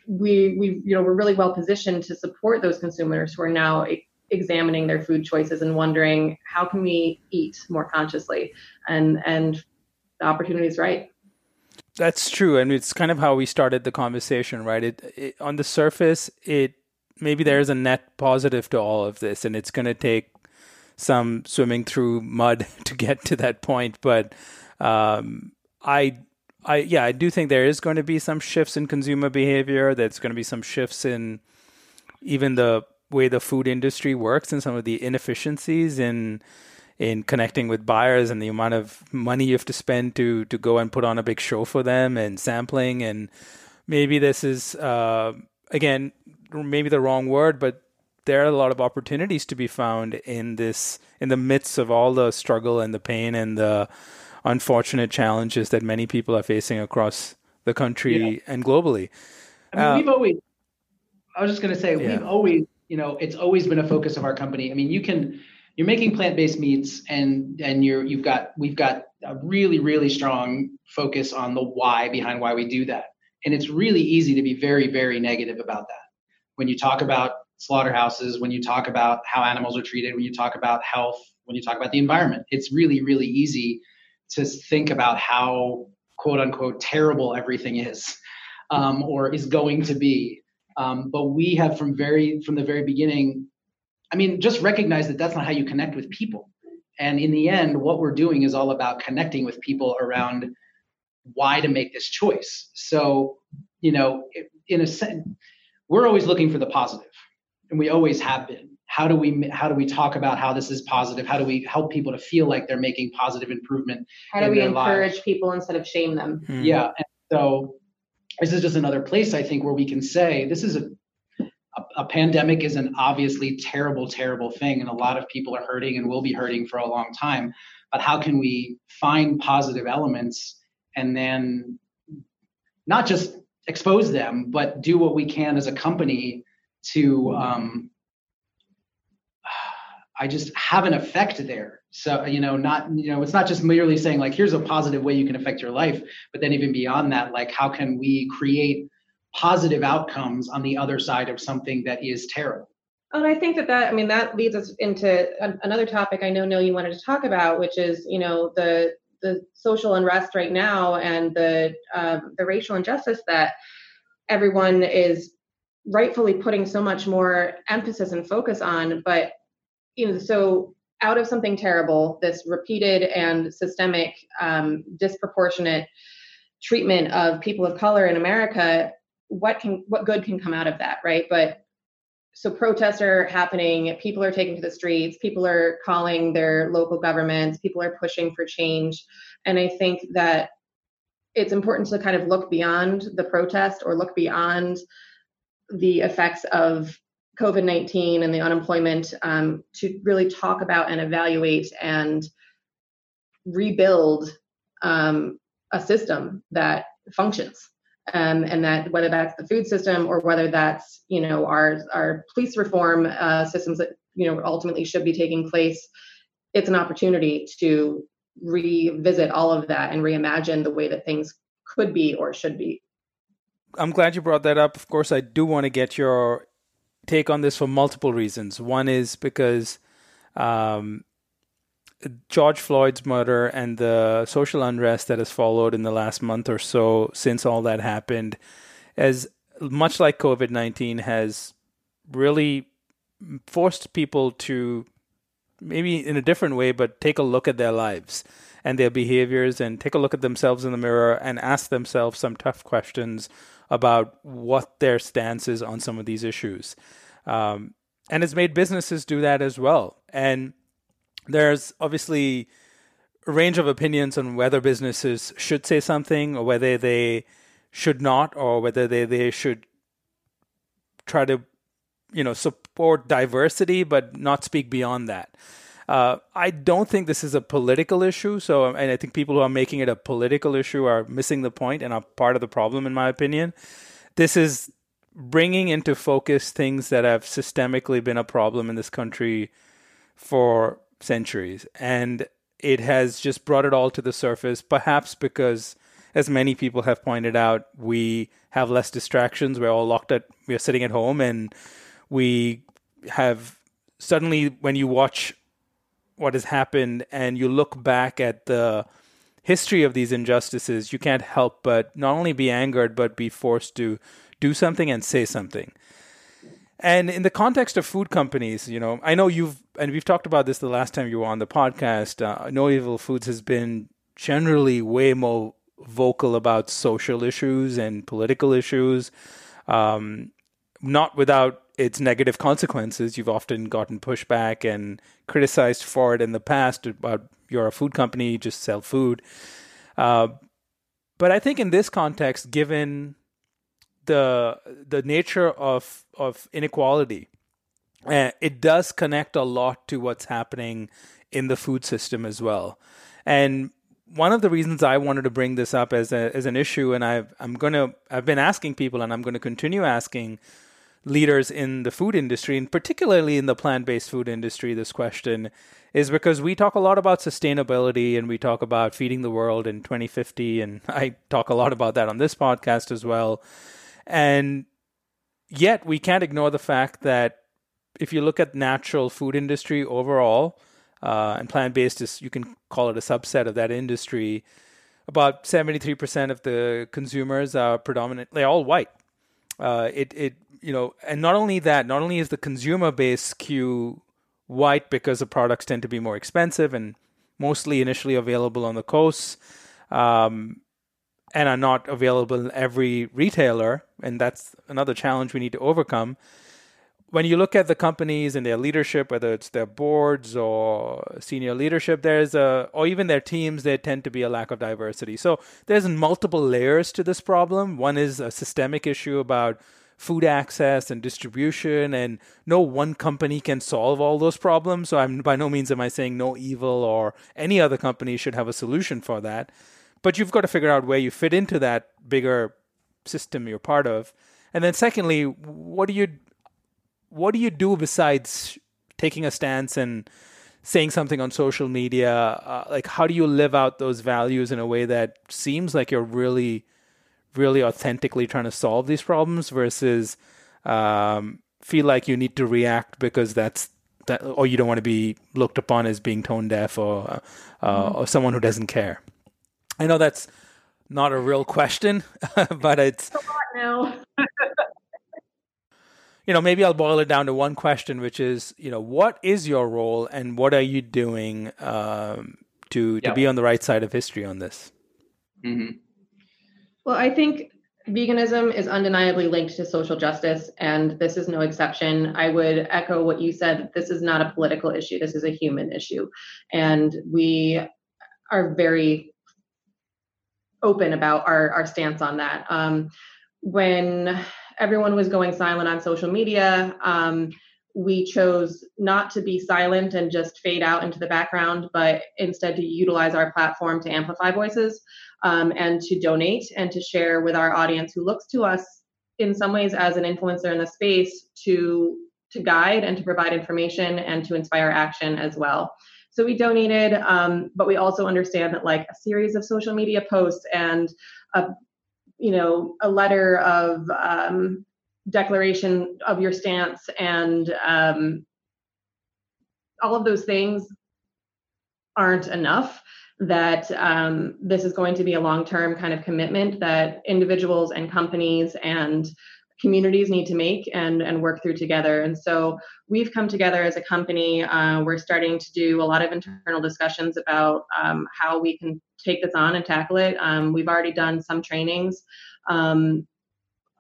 [SPEAKER 2] we we you know we're really well positioned to support those consumers who are now examining their food choices and wondering how can we eat more consciously? And and the opportunity is right.
[SPEAKER 1] That's true and it's kind of how we started the conversation right? It, it on the surface it maybe there's a net positive to all of this and it's going to take some swimming through mud to get to that point but um, i I yeah, I do think there is going to be some shifts in consumer behavior. There's going to be some shifts in even the way the food industry works and some of the inefficiencies in in connecting with buyers and the amount of money you have to spend to to go and put on a big show for them and sampling and maybe this is uh, again maybe the wrong word but there are a lot of opportunities to be found in this in the midst of all the struggle and the pain and the unfortunate challenges that many people are facing across the country yeah. and globally.
[SPEAKER 3] I mean, uh, we've always I was just going to say yeah. we've always you know it's always been a focus of our company. I mean, you can you're making plant-based meats and and you're you've got we've got a really really strong focus on the why behind why we do that and it's really easy to be very very negative about that when you talk about slaughterhouses when you talk about how animals are treated when you talk about health when you talk about the environment it's really really easy to think about how quote unquote terrible everything is um, or is going to be um, but we have from very from the very beginning I mean, just recognize that that's not how you connect with people. And in the end, what we're doing is all about connecting with people around why to make this choice. So, you know, in a sense, we're always looking for the positive, and we always have been. How do we how do we talk about how this is positive? How do we help people to feel like they're making positive improvement?
[SPEAKER 2] How do we encourage lives? people instead of shame them?
[SPEAKER 3] Hmm. Yeah, and so this is just another place I think where we can say this is a a, a, pandemic is an obviously terrible, terrible thing, and a lot of people are hurting and will be hurting for a long time. But how can we find positive elements and then not just expose them, but do what we can as a company to, um, I just have an effect there. So you know, not you know, it's not just merely saying like, here's a positive way you can affect your life, but then even beyond that, like, how can we create positive outcomes on the other side of something that is terrible.
[SPEAKER 2] And I think that that I mean that leads us into another topic I know Nil you wanted to talk about, which is you know the the social unrest right now and the um, the racial injustice that everyone is rightfully putting so much more emphasis and focus on. But you know, so out of something terrible, this repeated and systemic um, disproportionate treatment of people of color in America, what can what good can come out of that right? But so protests are happening people are taking to the streets people are calling their local governments people are pushing for change. And i think that it's important to kind of look beyond the protest or look beyond the effects of covid-19 and the unemployment um, to really talk about and evaluate and rebuild um, a system that functions um, and that whether that's the food system or whether that's you know our our police reform uh, systems that you know ultimately should be taking place, it's an opportunity to revisit all of that and reimagine the way that things could be or should be.
[SPEAKER 1] I'm glad you brought that up. Of course, I do want to get your take on this for multiple reasons. One is because um, George Floyd's murder and the social unrest that has followed in the last month or so since all that happened, as much like COVID 19, has really forced people to maybe in a different way, but take a look at their lives and their behaviors and take a look at themselves in the mirror and ask themselves some tough questions about what their stance is on some of these issues. Um, and it's made businesses do that as well. And there's obviously a range of opinions on whether businesses should say something or whether they should not or whether they, they should try to you know support diversity but not speak beyond that uh, I don't think this is a political issue. So, and I think people who are making it a political issue are missing the point and are part of the problem, in my opinion. This is bringing into focus things that have systemically been a problem in this country for centuries. And it has just brought it all to the surface, perhaps because, as many people have pointed out, we have less distractions. We're all locked at, we're sitting at home, and we have suddenly, when you watch what has happened and you look back at the history of these injustices, you can't help but not only be angered, but be forced to do something and say something. And in the context of food companies, you know, I know you've, and we've talked about this the last time you were on the podcast. Uh, no Evil Foods has been generally way more vocal about social issues and political issues, um, not without its negative consequences. You've often gotten pushback and criticized for it in the past about you're a food company, just sell food. Uh, but I think in this context, given the the nature of of inequality, uh, it does connect a lot to what's happening in the food system as well. And one of the reasons I wanted to bring this up as a, as an issue, and I've I'm gonna I've been asking people, and I'm going to continue asking leaders in the food industry, and particularly in the plant based food industry, this question is because we talk a lot about sustainability and we talk about feeding the world in 2050, and I talk a lot about that on this podcast as well. And yet, we can't ignore the fact that if you look at natural food industry overall, uh, and plant based is you can call it a subset of that industry. About seventy three percent of the consumers are predominantly all white. Uh, it it you know, and not only that, not only is the consumer base skew white because the products tend to be more expensive and mostly initially available on the coasts, um, and are not available in every retailer, and that's another challenge we need to overcome when you look at the companies and their leadership, whether it's their boards or senior leadership, there's a, or even their teams, there tend to be a lack of diversity. So there's multiple layers to this problem. One is a systemic issue about food access and distribution, and no one company can solve all those problems. So I'm by no means am I saying no evil or any other company should have a solution for that. But you've got to figure out where you fit into that bigger system you're part of. And then secondly, what do you what do you do besides taking a stance and saying something on social media? Uh, like, how do you live out those values in a way that seems like you're really, really authentically trying to solve these problems versus um, feel like you need to react because that's that, or you don't want to be looked upon as being tone deaf or uh, mm. or someone who doesn't care. I know that's not a real question, but it's.
[SPEAKER 2] it's a lot now.
[SPEAKER 1] you know, maybe I'll boil it down to one question, which is, you know, what is your role and what are you doing um, to to be on the right side of history on this?
[SPEAKER 2] Mm-hmm. Well, I think veganism is undeniably linked to social justice, and this is no exception. I would echo what you said. This is not a political issue. This is a human issue, and we are very open about our our stance on that. Um, when everyone was going silent on social media. Um, we chose not to be silent and just fade out into the background, but instead to utilize our platform to amplify voices um, and to donate and to share with our audience who looks to us in some ways as an influencer in the space to to guide and to provide information and to inspire action as well. So we donated, um, but we also understand that like a series of social media posts and a you know a letter of um, declaration of your stance and um, all of those things aren't enough that um, this is going to be a long-term kind of commitment that individuals and companies and communities need to make and, and work through together. And so we've come together as a company. Uh, we're starting to do a lot of internal discussions about um, how we can take this on and tackle it. Um, we've already done some trainings um,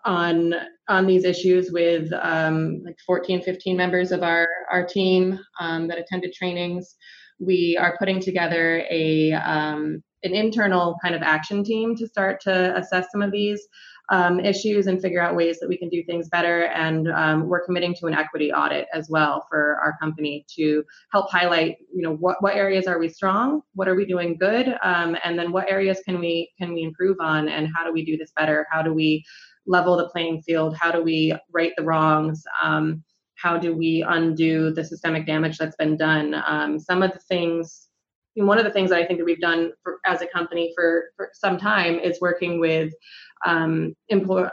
[SPEAKER 2] on on these issues with um, like 14, 15 members of our our team um, that attended trainings. We are putting together a um, an internal kind of action team to start to assess some of these um, issues and figure out ways that we can do things better. And um, we're committing to an equity audit as well for our company to help highlight, you know, what, what areas are we strong, what are we doing good, um, and then what areas can we can we improve on, and how do we do this better? How do we level the playing field? How do we right the wrongs? Um, how do we undo the systemic damage that's been done? Um, some of the things one of the things that I think that we've done for, as a company for, for some time is working with um,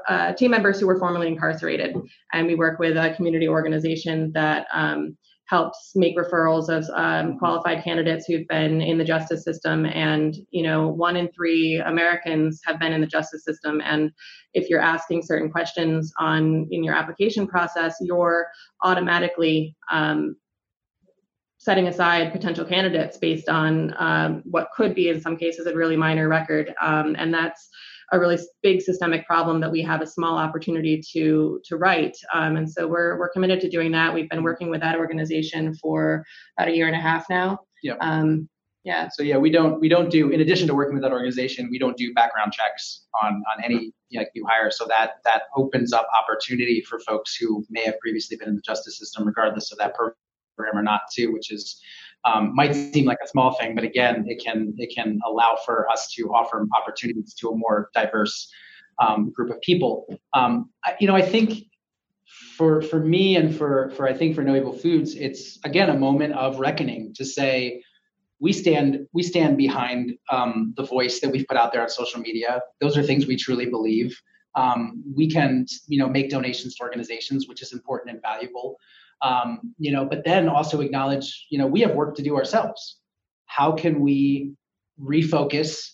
[SPEAKER 2] uh, team members who were formerly incarcerated. And we work with a community organization that um, helps make referrals of um, qualified candidates who've been in the justice system. And, you know, one in three Americans have been in the justice system. And if you're asking certain questions on in your application process, you're automatically um, setting aside potential candidates based on um, what could be in some cases a really minor record um, and that's a really big systemic problem that we have a small opportunity to to right. Um, and so we're we're committed to doing that. We've been working with that organization for about a year and a half now.
[SPEAKER 3] Yeah.
[SPEAKER 2] Um, yeah.
[SPEAKER 3] So yeah, we don't we don't do in addition to working with that organization, we don't do background checks on on any you know, new hire. So that that opens up opportunity for folks who may have previously been in the justice system, regardless of that program or not, too, which is um, might seem like a small thing, but again, it can it can allow for us to offer opportunities to a more diverse um, group of people. Um, I, you know, I think for for me and for for I think for No Evil Foods, it's again a moment of reckoning to say we stand we stand behind um, the voice that we've put out there on social media. Those are things we truly believe. Um, we can you know make donations to organizations, which is important and valuable um, you know but then also acknowledge you know we have work to do ourselves. How can we refocus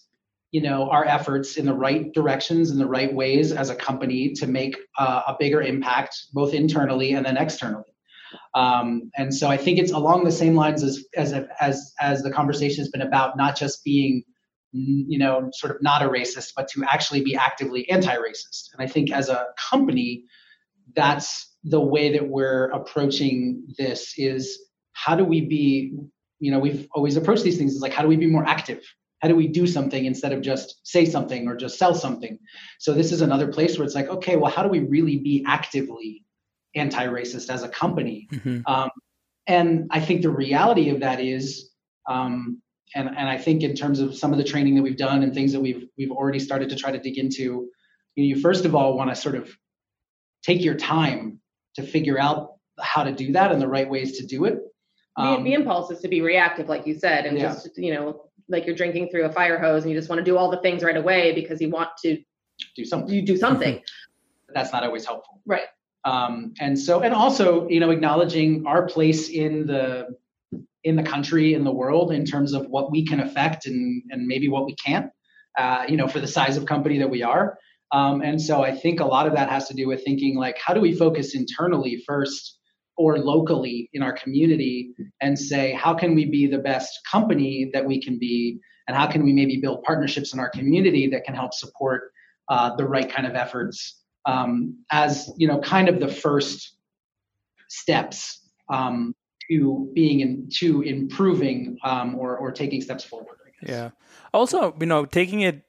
[SPEAKER 3] you know our efforts in the right directions in the right ways as a company to make uh, a bigger impact both internally and then externally? Um, and so i think it's along the same lines as as as as the conversation has been about not just being you know sort of not a racist but to actually be actively anti-racist. And i think as a company that's the way that we're approaching this is how do we be you know we've always approached these things is like how do we be more active? How do we do something instead of just say something or just sell something? So this is another place where it's like okay well how do we really be actively anti-racist as a company? Mm-hmm. um, and i think the reality of that is um, and and i think in terms of some of the training that we've done and things that we've we've already started to try to dig into you, know, you first of all want to sort of take your time to figure out how to do that and the right ways to do it.
[SPEAKER 2] Um, the, the, impulse is to be reactive, like you said, and yeah. just you know, like you're drinking through a fire hose and you just want to do all the things right away because you want to
[SPEAKER 3] do something.
[SPEAKER 2] You do something.
[SPEAKER 3] That's not always helpful,
[SPEAKER 2] right?
[SPEAKER 3] Um, and so, and also, you know, acknowledging our place in the in the country, in the world, in terms of what we can affect and and maybe what we can't. Uh, you know, for the size of company that we are. Um, and so I think a lot of that has to do with thinking like, how do we focus internally first or locally in our community and say, how can we be the best company that we can be? And how can we maybe build partnerships in our community that can help support uh, the right kind of efforts um, as, you know, kind of the first steps um, to being in, to improving um, or, or taking steps forward.
[SPEAKER 1] Yeah. Also, you know, taking it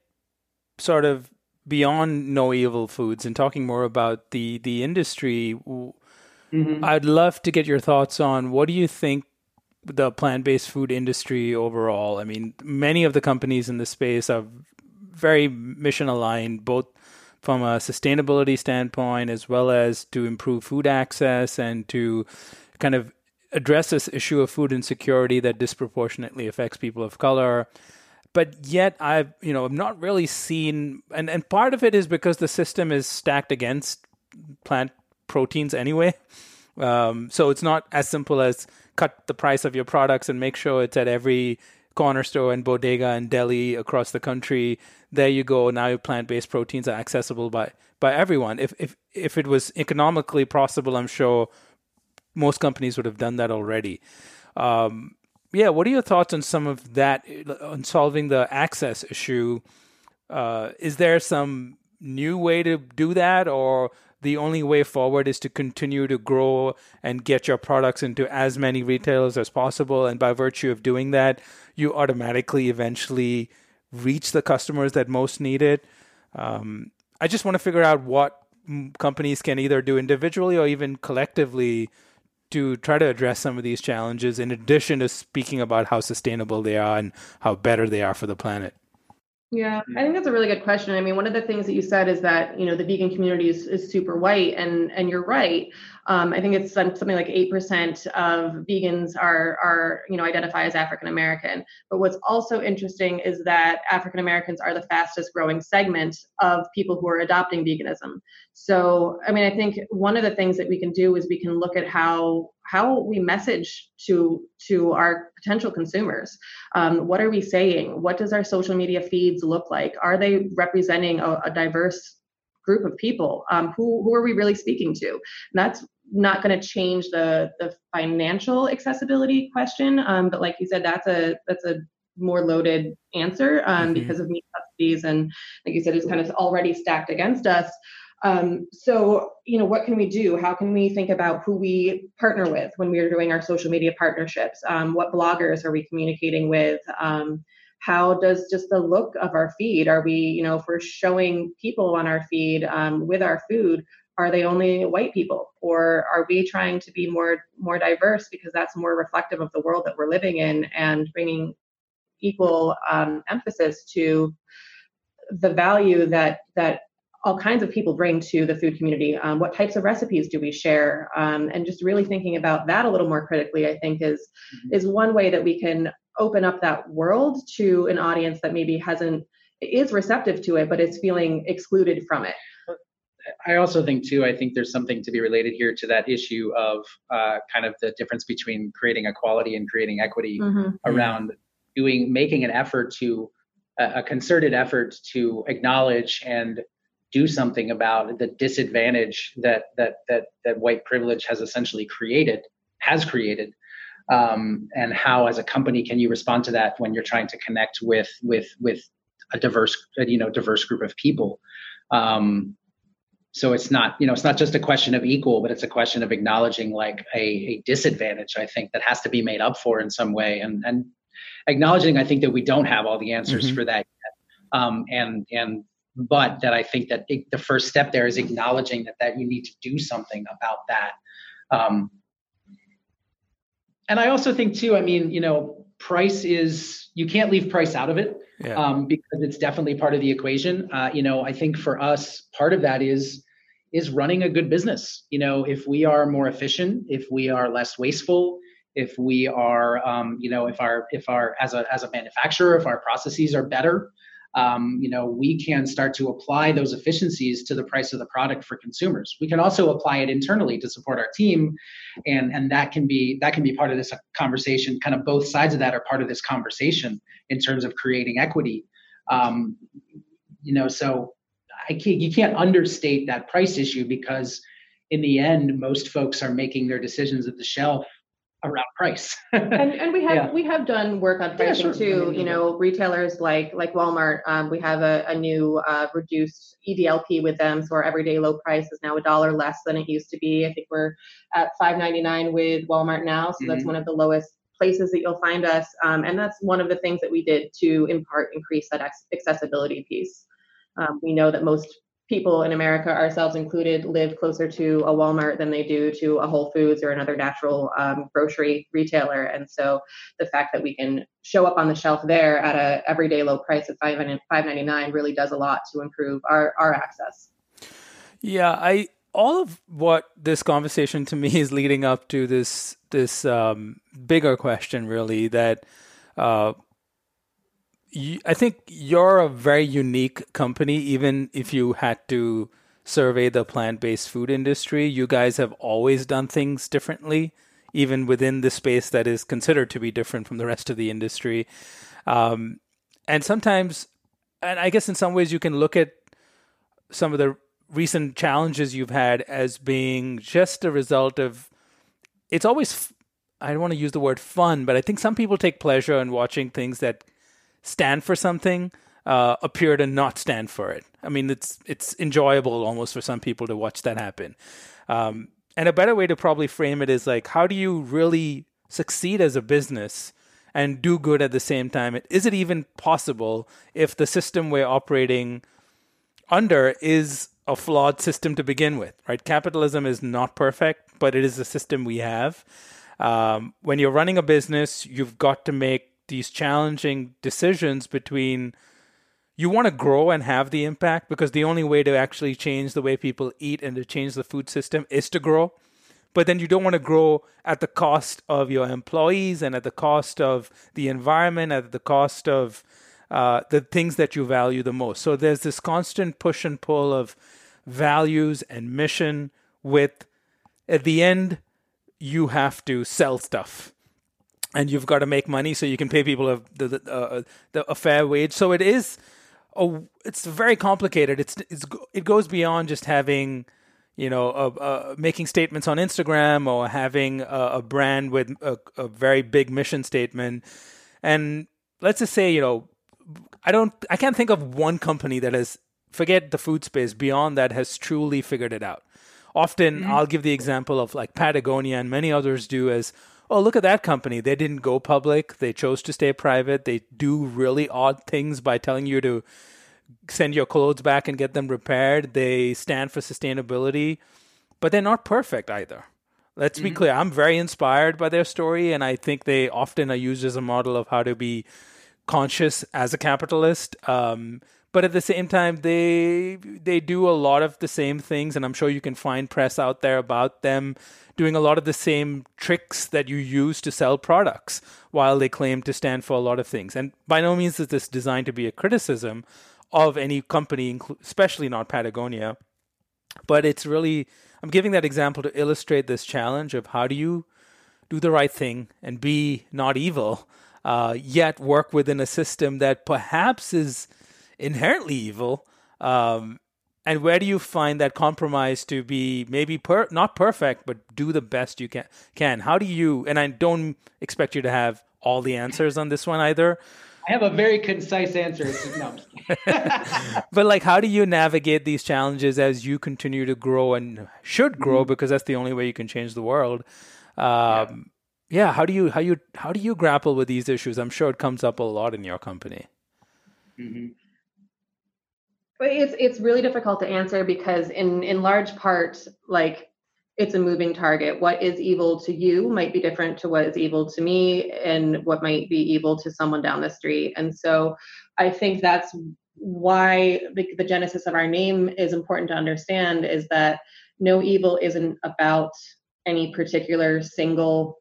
[SPEAKER 1] sort of beyond no evil foods and talking more about the the industry mm-hmm. i'd love to get your thoughts on what do you think the plant-based food industry overall i mean many of the companies in the space are very mission aligned both from a sustainability standpoint as well as to improve food access and to kind of address this issue of food insecurity that disproportionately affects people of color but yet I've you know I'm not really seen and and part of it is because the system is stacked against plant proteins anyway. Um, so it's not as simple as cut the price of your products and make sure it's at every corner store and bodega and deli across the country. There you go. Now your plant-based proteins are accessible by by everyone. If if if it was economically possible, I'm sure most companies would have done that already. Um, yeah, what are your thoughts on some of that on solving the access issue? Uh, is there some new way to do that, or the only way forward is to continue to grow and get your products into as many retailers as possible? And by virtue of doing that, you automatically eventually reach the customers that most need it. Um, I just want to figure out what companies can either do individually or even collectively to try to address some of these challenges in addition to speaking about how sustainable they are and how better they are for the planet?
[SPEAKER 2] Yeah, I think that's a really good question. I mean, one of the things that you said is that you know the vegan community is, is super white, and and you're right. Um, I think it's something like eight percent of vegans are are you know identify as African American. But what's also interesting is that African Americans are the fastest growing segment of people who are adopting veganism. So I mean, I think one of the things that we can do is we can look at how how we message to to our potential consumers. Um, what are we saying? What does our social media feeds look like? Are they representing a, a diverse group of people? Um, who, who are we really speaking to? And that's not going to change the the financial accessibility question um, but like you said that's a that's a more loaded answer um, mm-hmm. because of me recipes, and like you said, it's kind of already stacked against us. Um, so, you know, what can we do? How can we think about who we partner with when we are doing our social media partnerships? Um, what bloggers are we communicating with? Um, how does just the look of our feed? Are we, you know, if we're showing people on our feed um, with our food, are they only white people, or are we trying to be more more diverse because that's more reflective of the world that we're living in and bringing equal um, emphasis to the value that that all kinds of people bring to the food community. Um, what types of recipes do we share? Um, and just really thinking about that a little more critically, I think is mm-hmm. is one way that we can open up that world to an audience that maybe hasn't is receptive to it, but is feeling excluded from it.
[SPEAKER 3] I also think too. I think there's something to be related here to that issue of uh, kind of the difference between creating equality and creating equity mm-hmm. around doing making an effort to a concerted effort to acknowledge and do something about the disadvantage that that that that white privilege has essentially created has created um, and how as a company can you respond to that when you're trying to connect with with with a diverse you know diverse group of people um, so it's not you know it's not just a question of equal but it's a question of acknowledging like a, a disadvantage i think that has to be made up for in some way and and acknowledging i think that we don't have all the answers mm-hmm. for that yet um, and and but that I think that it, the first step there is acknowledging that that you need to do something about that. Um, and I also think too, I mean, you know, price is you can't leave price out of it yeah. um, because it's definitely part of the equation. Uh, you know, I think for us, part of that is is running a good business. You know, if we are more efficient, if we are less wasteful, if we are, um, you know, if our if our as a as a manufacturer, if our processes are better, um, you know, we can start to apply those efficiencies to the price of the product for consumers. We can also apply it internally to support our team, and and that can be that can be part of this conversation. Kind of both sides of that are part of this conversation in terms of creating equity. Um, you know, so I can't, you can't understate that price issue because in the end, most folks are making their decisions at the shelf around price.
[SPEAKER 2] and, and we have yeah. we have done work on pricing yeah, sure. too. You know, retailers like like Walmart, um, we have a, a new uh, reduced EDLP with them, so our everyday low price is now a dollar less than it used to be. I think we're at five ninety nine with Walmart now, so mm-hmm. that's one of the lowest places that you'll find us. Um, and that's one of the things that we did to in part increase that accessibility piece. Um, we know that most people in America, ourselves included, live closer to a Walmart than they do to a Whole Foods or another natural um, grocery retailer. And so the fact that we can show up on the shelf there at a everyday low price of five five ninety nine really does a lot to improve our our access.
[SPEAKER 1] Yeah, I all of what this conversation to me is leading up to this this um, bigger question, really that. Uh, I think you're a very unique company, even if you had to survey the plant based food industry. You guys have always done things differently, even within the space that is considered to be different from the rest of the industry. Um, and sometimes, and I guess in some ways, you can look at some of the recent challenges you've had as being just a result of it's always I don't want to use the word fun, but I think some people take pleasure in watching things that stand for something uh, appear to not stand for it. I mean, it's it's enjoyable almost for some people to watch that happen. Um, and a better way to probably frame it is like, how do you really succeed as a business and do good at the same time? Is it even possible if the system we're operating under is a flawed system to begin with? Right? Capitalism is not perfect, but it is a system we have. Um, when you're running a business, you've got to make these challenging decisions between you want to grow and have the impact because the only way to actually change the way people eat and to change the food system is to grow. But then you don't want to grow at the cost of your employees and at the cost of the environment, at the cost of uh, the things that you value the most. So there's this constant push and pull of values and mission with, at the end, you have to sell stuff and you've got to make money so you can pay people a, the, uh, the, a fair wage. So it is, a, it's very complicated. It's, it's it goes beyond just having, you know, a, a, making statements on Instagram or having a, brand with a, very big mission statement. And let's just say, you know, I don't I can't think of one company that has forget the food space beyond that has truly figured it out. Often mm-hmm. I'll give the example of like Patagonia and many others do as oh look at that company. They didn't go public. They chose to stay private. They do really odd things by telling you to send your clothes back and get them repaired. They stand for sustainability but they're not perfect either. Let's mm-hmm. be clear. I'm very inspired by their story and i think they often are used as a model of how to be conscious as a capitalist. Um, but at the same time they they do a lot of the same things and i'm sure you can find press out there about them doing a lot of the same tricks that you use to sell products while they claim to stand for a lot of things and by no means is this designed to be a criticism of any company especially not patagonia but it's really i'm giving that example to illustrate this challenge of how do you do the right thing and be not evil uh, yet work within a system that perhaps is inherently evil. Um, and where do you find that compromise to be maybe per, not perfect, but do the best you can? Can how do you? And I don't expect you to have all the answers on this one either.
[SPEAKER 3] I have a very concise answer. No,
[SPEAKER 1] but like, how do you navigate these challenges as you continue to grow and should grow mm-hmm. because that's the only way you can change the world? Um, yeah. yeah. How do you how you how do you grapple with these issues? I'm sure it comes up a lot in your company.
[SPEAKER 2] Mm-hmm. It's it's really difficult to answer because in in large part, like it's a moving target. What is evil to you might be different to what is evil to me, and what might be evil to someone down the street. And so, I think that's why the, the genesis of our name is important to understand. Is that no evil isn't about any particular single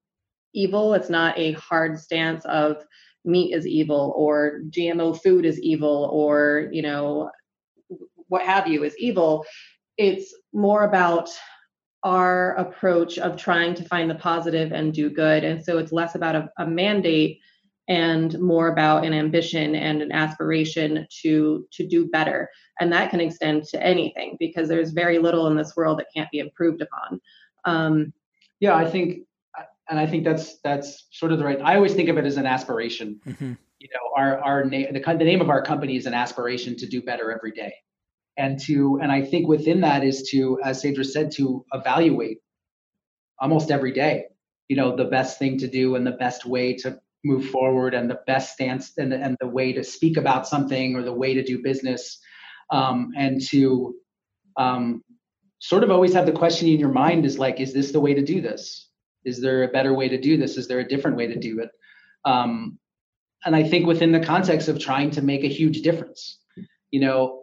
[SPEAKER 2] evil. It's not a hard stance of meat is evil or GMO food is evil or you know what have you is evil. It's more about our approach of trying to find the positive and do good. And so it's less about a, a mandate and more about an ambition and an aspiration to to do better and that can extend to anything because there's very little in this world that can't be improved upon um,
[SPEAKER 3] yeah i think and i think that's that's sort of the right i always think of it as an aspiration mm-hmm. you know our our name the, the name of our company is an aspiration to do better every day and to and i think within that is to as Sadrah said to evaluate almost every day you know the best thing to do and the best way to move forward and the best stance and the, and the way to speak about something or the way to do business. Um, and to um, sort of always have the question in your mind is like is this the way to do this? Is there a better way to do this? Is there a different way to do it? Um, and i think within the context of trying to make a huge difference you know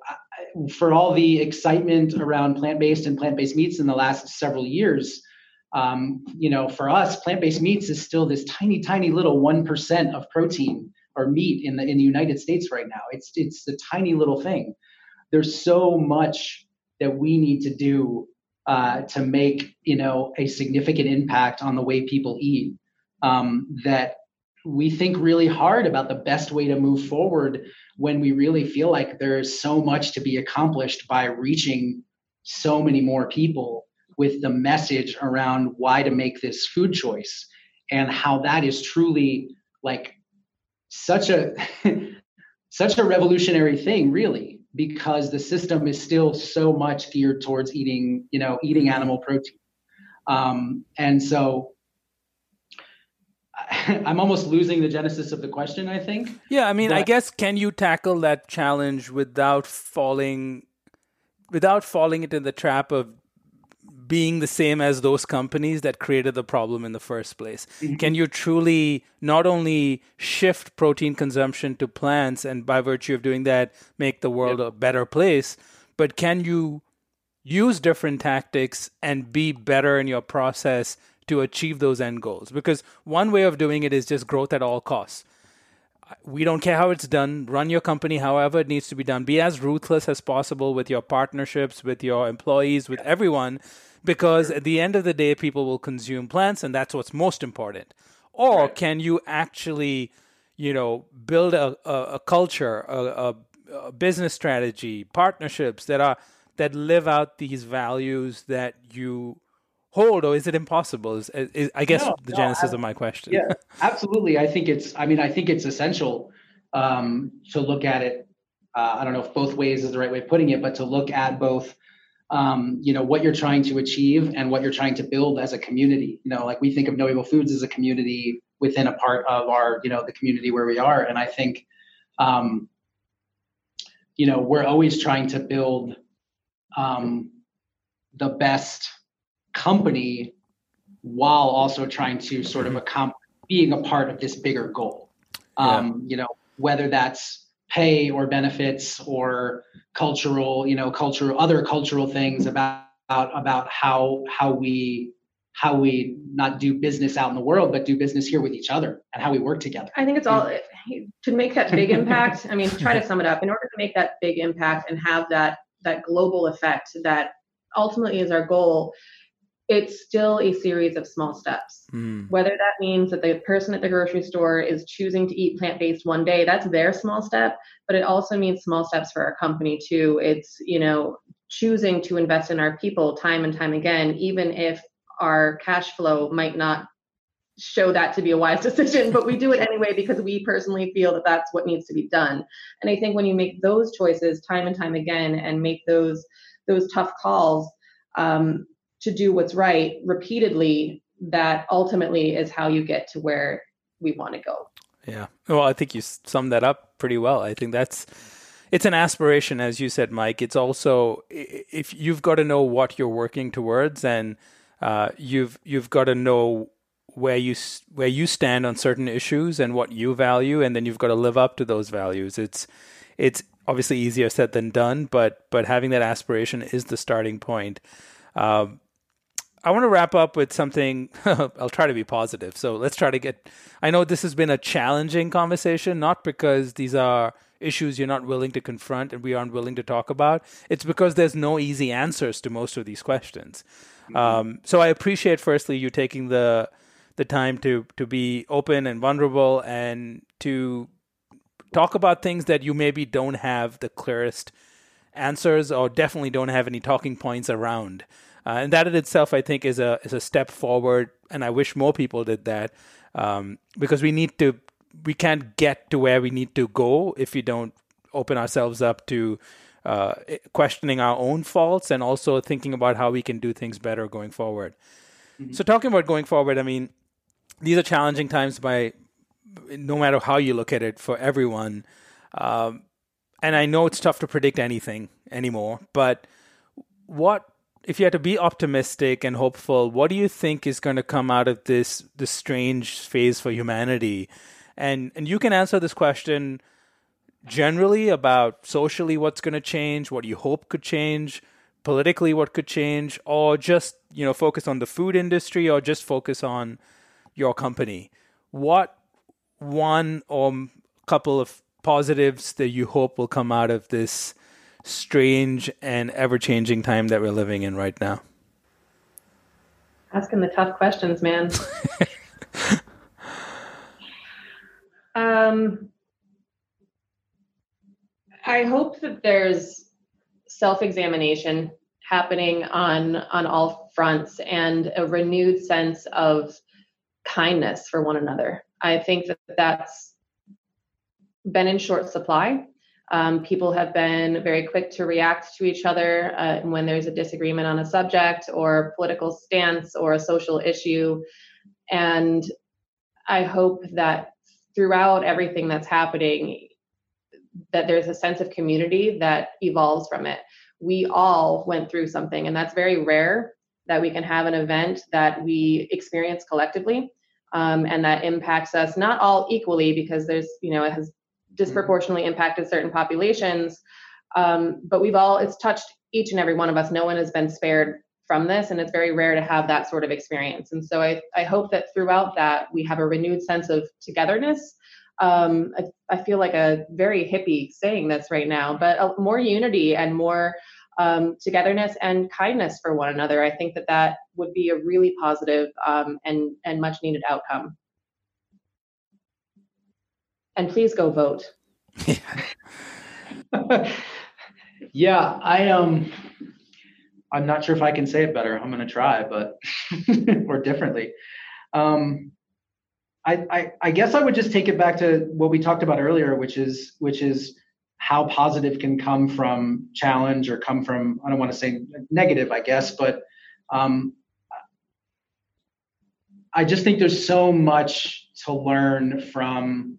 [SPEAKER 3] for all the excitement around plant-based and plant-based meats in the last several years, um, you know, for us, plant-based meats is still this tiny, tiny little one percent of protein or meat in the in the United States right now. It's it's a tiny little thing. There's so much that we need to do uh, to make you know a significant impact on the way people eat. Um, that we think really hard about the best way to move forward when we really feel like there's so much to be accomplished by reaching so many more people with the message around why to make this food choice and how that is truly like such a such a revolutionary thing really because the system is still so much geared towards eating you know eating animal protein. Um, and so I'm almost losing the genesis of the question, I think.
[SPEAKER 1] Yeah, I mean, but, I guess can you tackle that challenge without falling without falling into the trap of being the same as those companies that created the problem in the first place? Mm-hmm. Can you truly not only shift protein consumption to plants and by virtue of doing that make the world yep. a better place, but can you use different tactics and be better in your process to achieve those end goals. Because one way of doing it is just growth at all costs. We don't care how it's done. Run your company however it needs to be done. Be as ruthless as possible with your partnerships, with your employees, with everyone, because at the end of the day, people will consume plants, and that's what's most important. Or can you actually, you know, build a, a, a culture, a, a business strategy, partnerships that are that live out these values that you hold or is it impossible is, is i guess no, the no, genesis I, of my question
[SPEAKER 3] yeah absolutely i think it's i mean i think it's essential um, to look at it. Uh, I don't know if both ways is the right way of putting it, but to look at both, um, you know, what you're trying to achieve and what you're trying to build as a community. You know, like we think of No Evil Foods as a community within a part of our, you know, the community where we are, and I think, um, you know, we're always trying to build um, the best company while also trying to sort of mm-hmm. accomplish being a part of this bigger goal. Um, You know, whether that's pay or benefits or cultural, you know, cultural other cultural things about about how how we how we not do business out in the world, but do business here with each other and how we work together.
[SPEAKER 2] I think it's all mm-hmm. eh, to make that big impact. I mean, try to sum it up. In order to make that big impact and have that that global effect that ultimately is our goal, it's still a series of small steps. Mm. Whether that means that the person at the grocery store is choosing to eat plant based one day, that's their small step, but it also means small steps for our company too. It's, you know, choosing to invest in our people time and time again, even if our cash flow might not show that to be a wise decision, but we do it anyway because we personally feel that that's what needs to be done. And I think when you make those choices time and time again and make those those tough calls, um, to do what's right repeatedly, that ultimately is how you get to where we want to go.
[SPEAKER 1] Yeah. Well, I think you summed that up pretty well. I think that's it's an aspiration as you said Mike. It's also if you've got to know what you're working towards and uh, you've you've got to know where you where you stand on certain issues and what you value and then you've got to live up to those values. It's it's obviously easier said than done, but but having that aspiration is the starting point. Um, I want to wrap up with something. I'll try to be positive. So let's try to get. I know this has been a challenging conversation, not because these are issues you're not willing to confront and we aren't willing to talk about. It's because there's no easy answers to most of these questions. Mm-hmm. Um, so I appreciate, firstly, you taking the the time to to be open and vulnerable and to talk about things that you maybe don't have the clearest answers or definitely don't have any talking points around. Uh, and that in itself, I think, is a is a step forward. And I wish more people did that um, because we need to. We can't get to where we need to go if we don't open ourselves up to uh, questioning our own faults and also thinking about how we can do things better going forward. Mm-hmm. So, talking about going forward, I mean, these are challenging times by no matter how you look at it for everyone. Um, and I know it's tough to predict anything anymore, but what if you had to be optimistic and hopeful, what do you think is going to come out of this this strange phase for humanity? And and you can answer this question generally about socially what's going to change, what you hope could change, politically what could change, or just you know focus on the food industry, or just focus on your company. What one or couple of positives that you hope will come out of this strange and ever changing time that we're living in right now?
[SPEAKER 2] Asking the tough questions, man. um, I hope that there's self-examination happening on on all fronts and a renewed sense of kindness for one another. I think that that's been in short supply um, people have been very quick to react to each other uh, when there's a disagreement on a subject or political stance or a social issue. And I hope that throughout everything that's happening, that there's a sense of community that evolves from it. We all went through something, and that's very rare that we can have an event that we experience collectively. Um, and that impacts us not all equally because there's you know it has disproportionately impacted certain populations. Um, but we've all, it's touched each and every one of us. No one has been spared from this, and it's very rare to have that sort of experience. And so I, I hope that throughout that, we have a renewed sense of togetherness. Um, I, I, feel like a very hippie saying this right now, but a, more unity and more um, togetherness and kindness for one another. I think that that would be a really positive, um, and and much needed outcome and please go vote.
[SPEAKER 3] yeah, I um I'm not sure if I can say it better. I'm going to try, but or differently. Um I, I, I guess I would just take it back to what we talked about earlier, which is which is how positive can come from challenge or come from I don't want to say negative, I guess, but um, I just think there's so much to learn from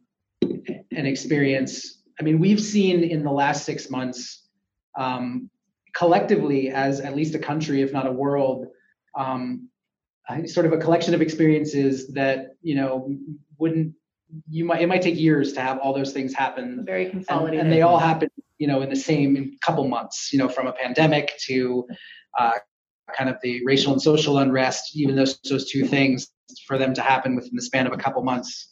[SPEAKER 3] an experience. I mean, we've seen in the last six months, um, collectively, as at least a country, if not a world, um, sort of a collection of experiences that you know wouldn't you might it might take years to have all those things happen.
[SPEAKER 2] Very consolidated,
[SPEAKER 3] and, and they all happen, you know, in the same couple months. You know, from a pandemic to uh, kind of the racial and social unrest, even those those two things for them to happen within the span of a couple months.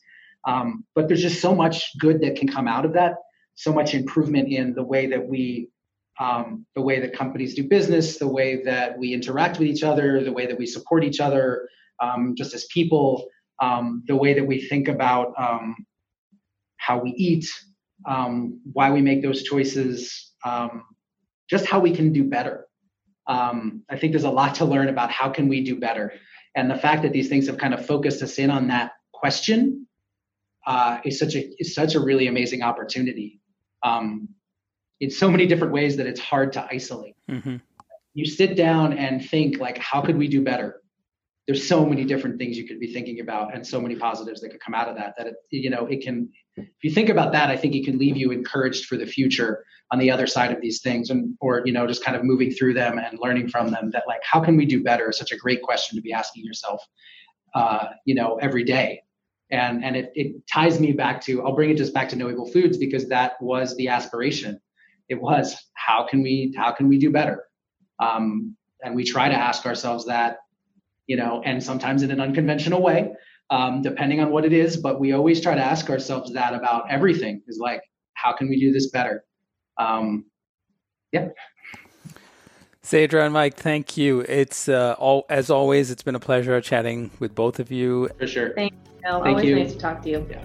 [SPEAKER 3] Um, but there's just so much good that can come out of that, so much improvement in the way that we, um, the way that companies do business, the way that we interact with each other, the way that we support each other, um, just as people, um, the way that we think about um, how we eat, um, why we make those choices, just how we can do better. I think there's a lot to learn about how can we do better and the fact that these things have kind of focused us in on that question uh, is such a is such a really amazing opportunity um, in so many different ways that it's hard to isolate. Mm-hmm. You sit down and think like, how could we do better? There's so many different things you could be thinking about, and so many positives that could come out of that. That it, you know, it can. If you think about that, I think it can leave you encouraged for the future on the other side of these things, and or you know, just kind of moving through them and learning from them. That like, how can we do better? Is such a great question to be asking yourself, uh, you know, every day and and it, it ties me back to i'll bring it just back to no evil foods because that was the aspiration. It was how can we how can we do better? Um, and we try to ask ourselves that you know and sometimes in an unconventional way um, depending on what it is but we always try to ask ourselves that about everything is like how can we do this better? Um, yeah
[SPEAKER 1] Sadrah and Mike, thank you. It's uh, all as always. It's been a pleasure chatting with both of you.
[SPEAKER 3] For sure.
[SPEAKER 2] Thank you. Thank always you. nice to talk to you.
[SPEAKER 3] Yeah.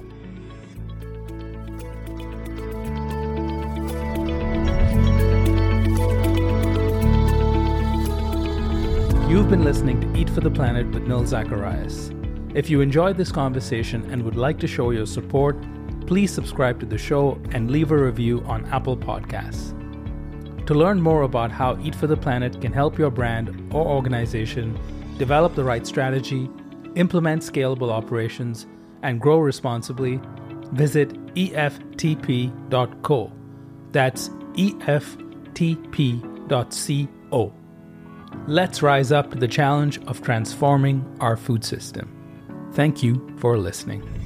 [SPEAKER 1] You've been listening to Eat for the Planet with Nil Zacharias. If you enjoyed this conversation and would like to show your support, please subscribe to the show and leave a review on Apple Podcasts. To learn more about how Eat for the Planet can help your brand or organization develop the right strategy, implement scalable operations, and grow responsibly, visit EFTP.co. That's EFTP.co. Let's rise up to the challenge of transforming our food system. Thank you for listening.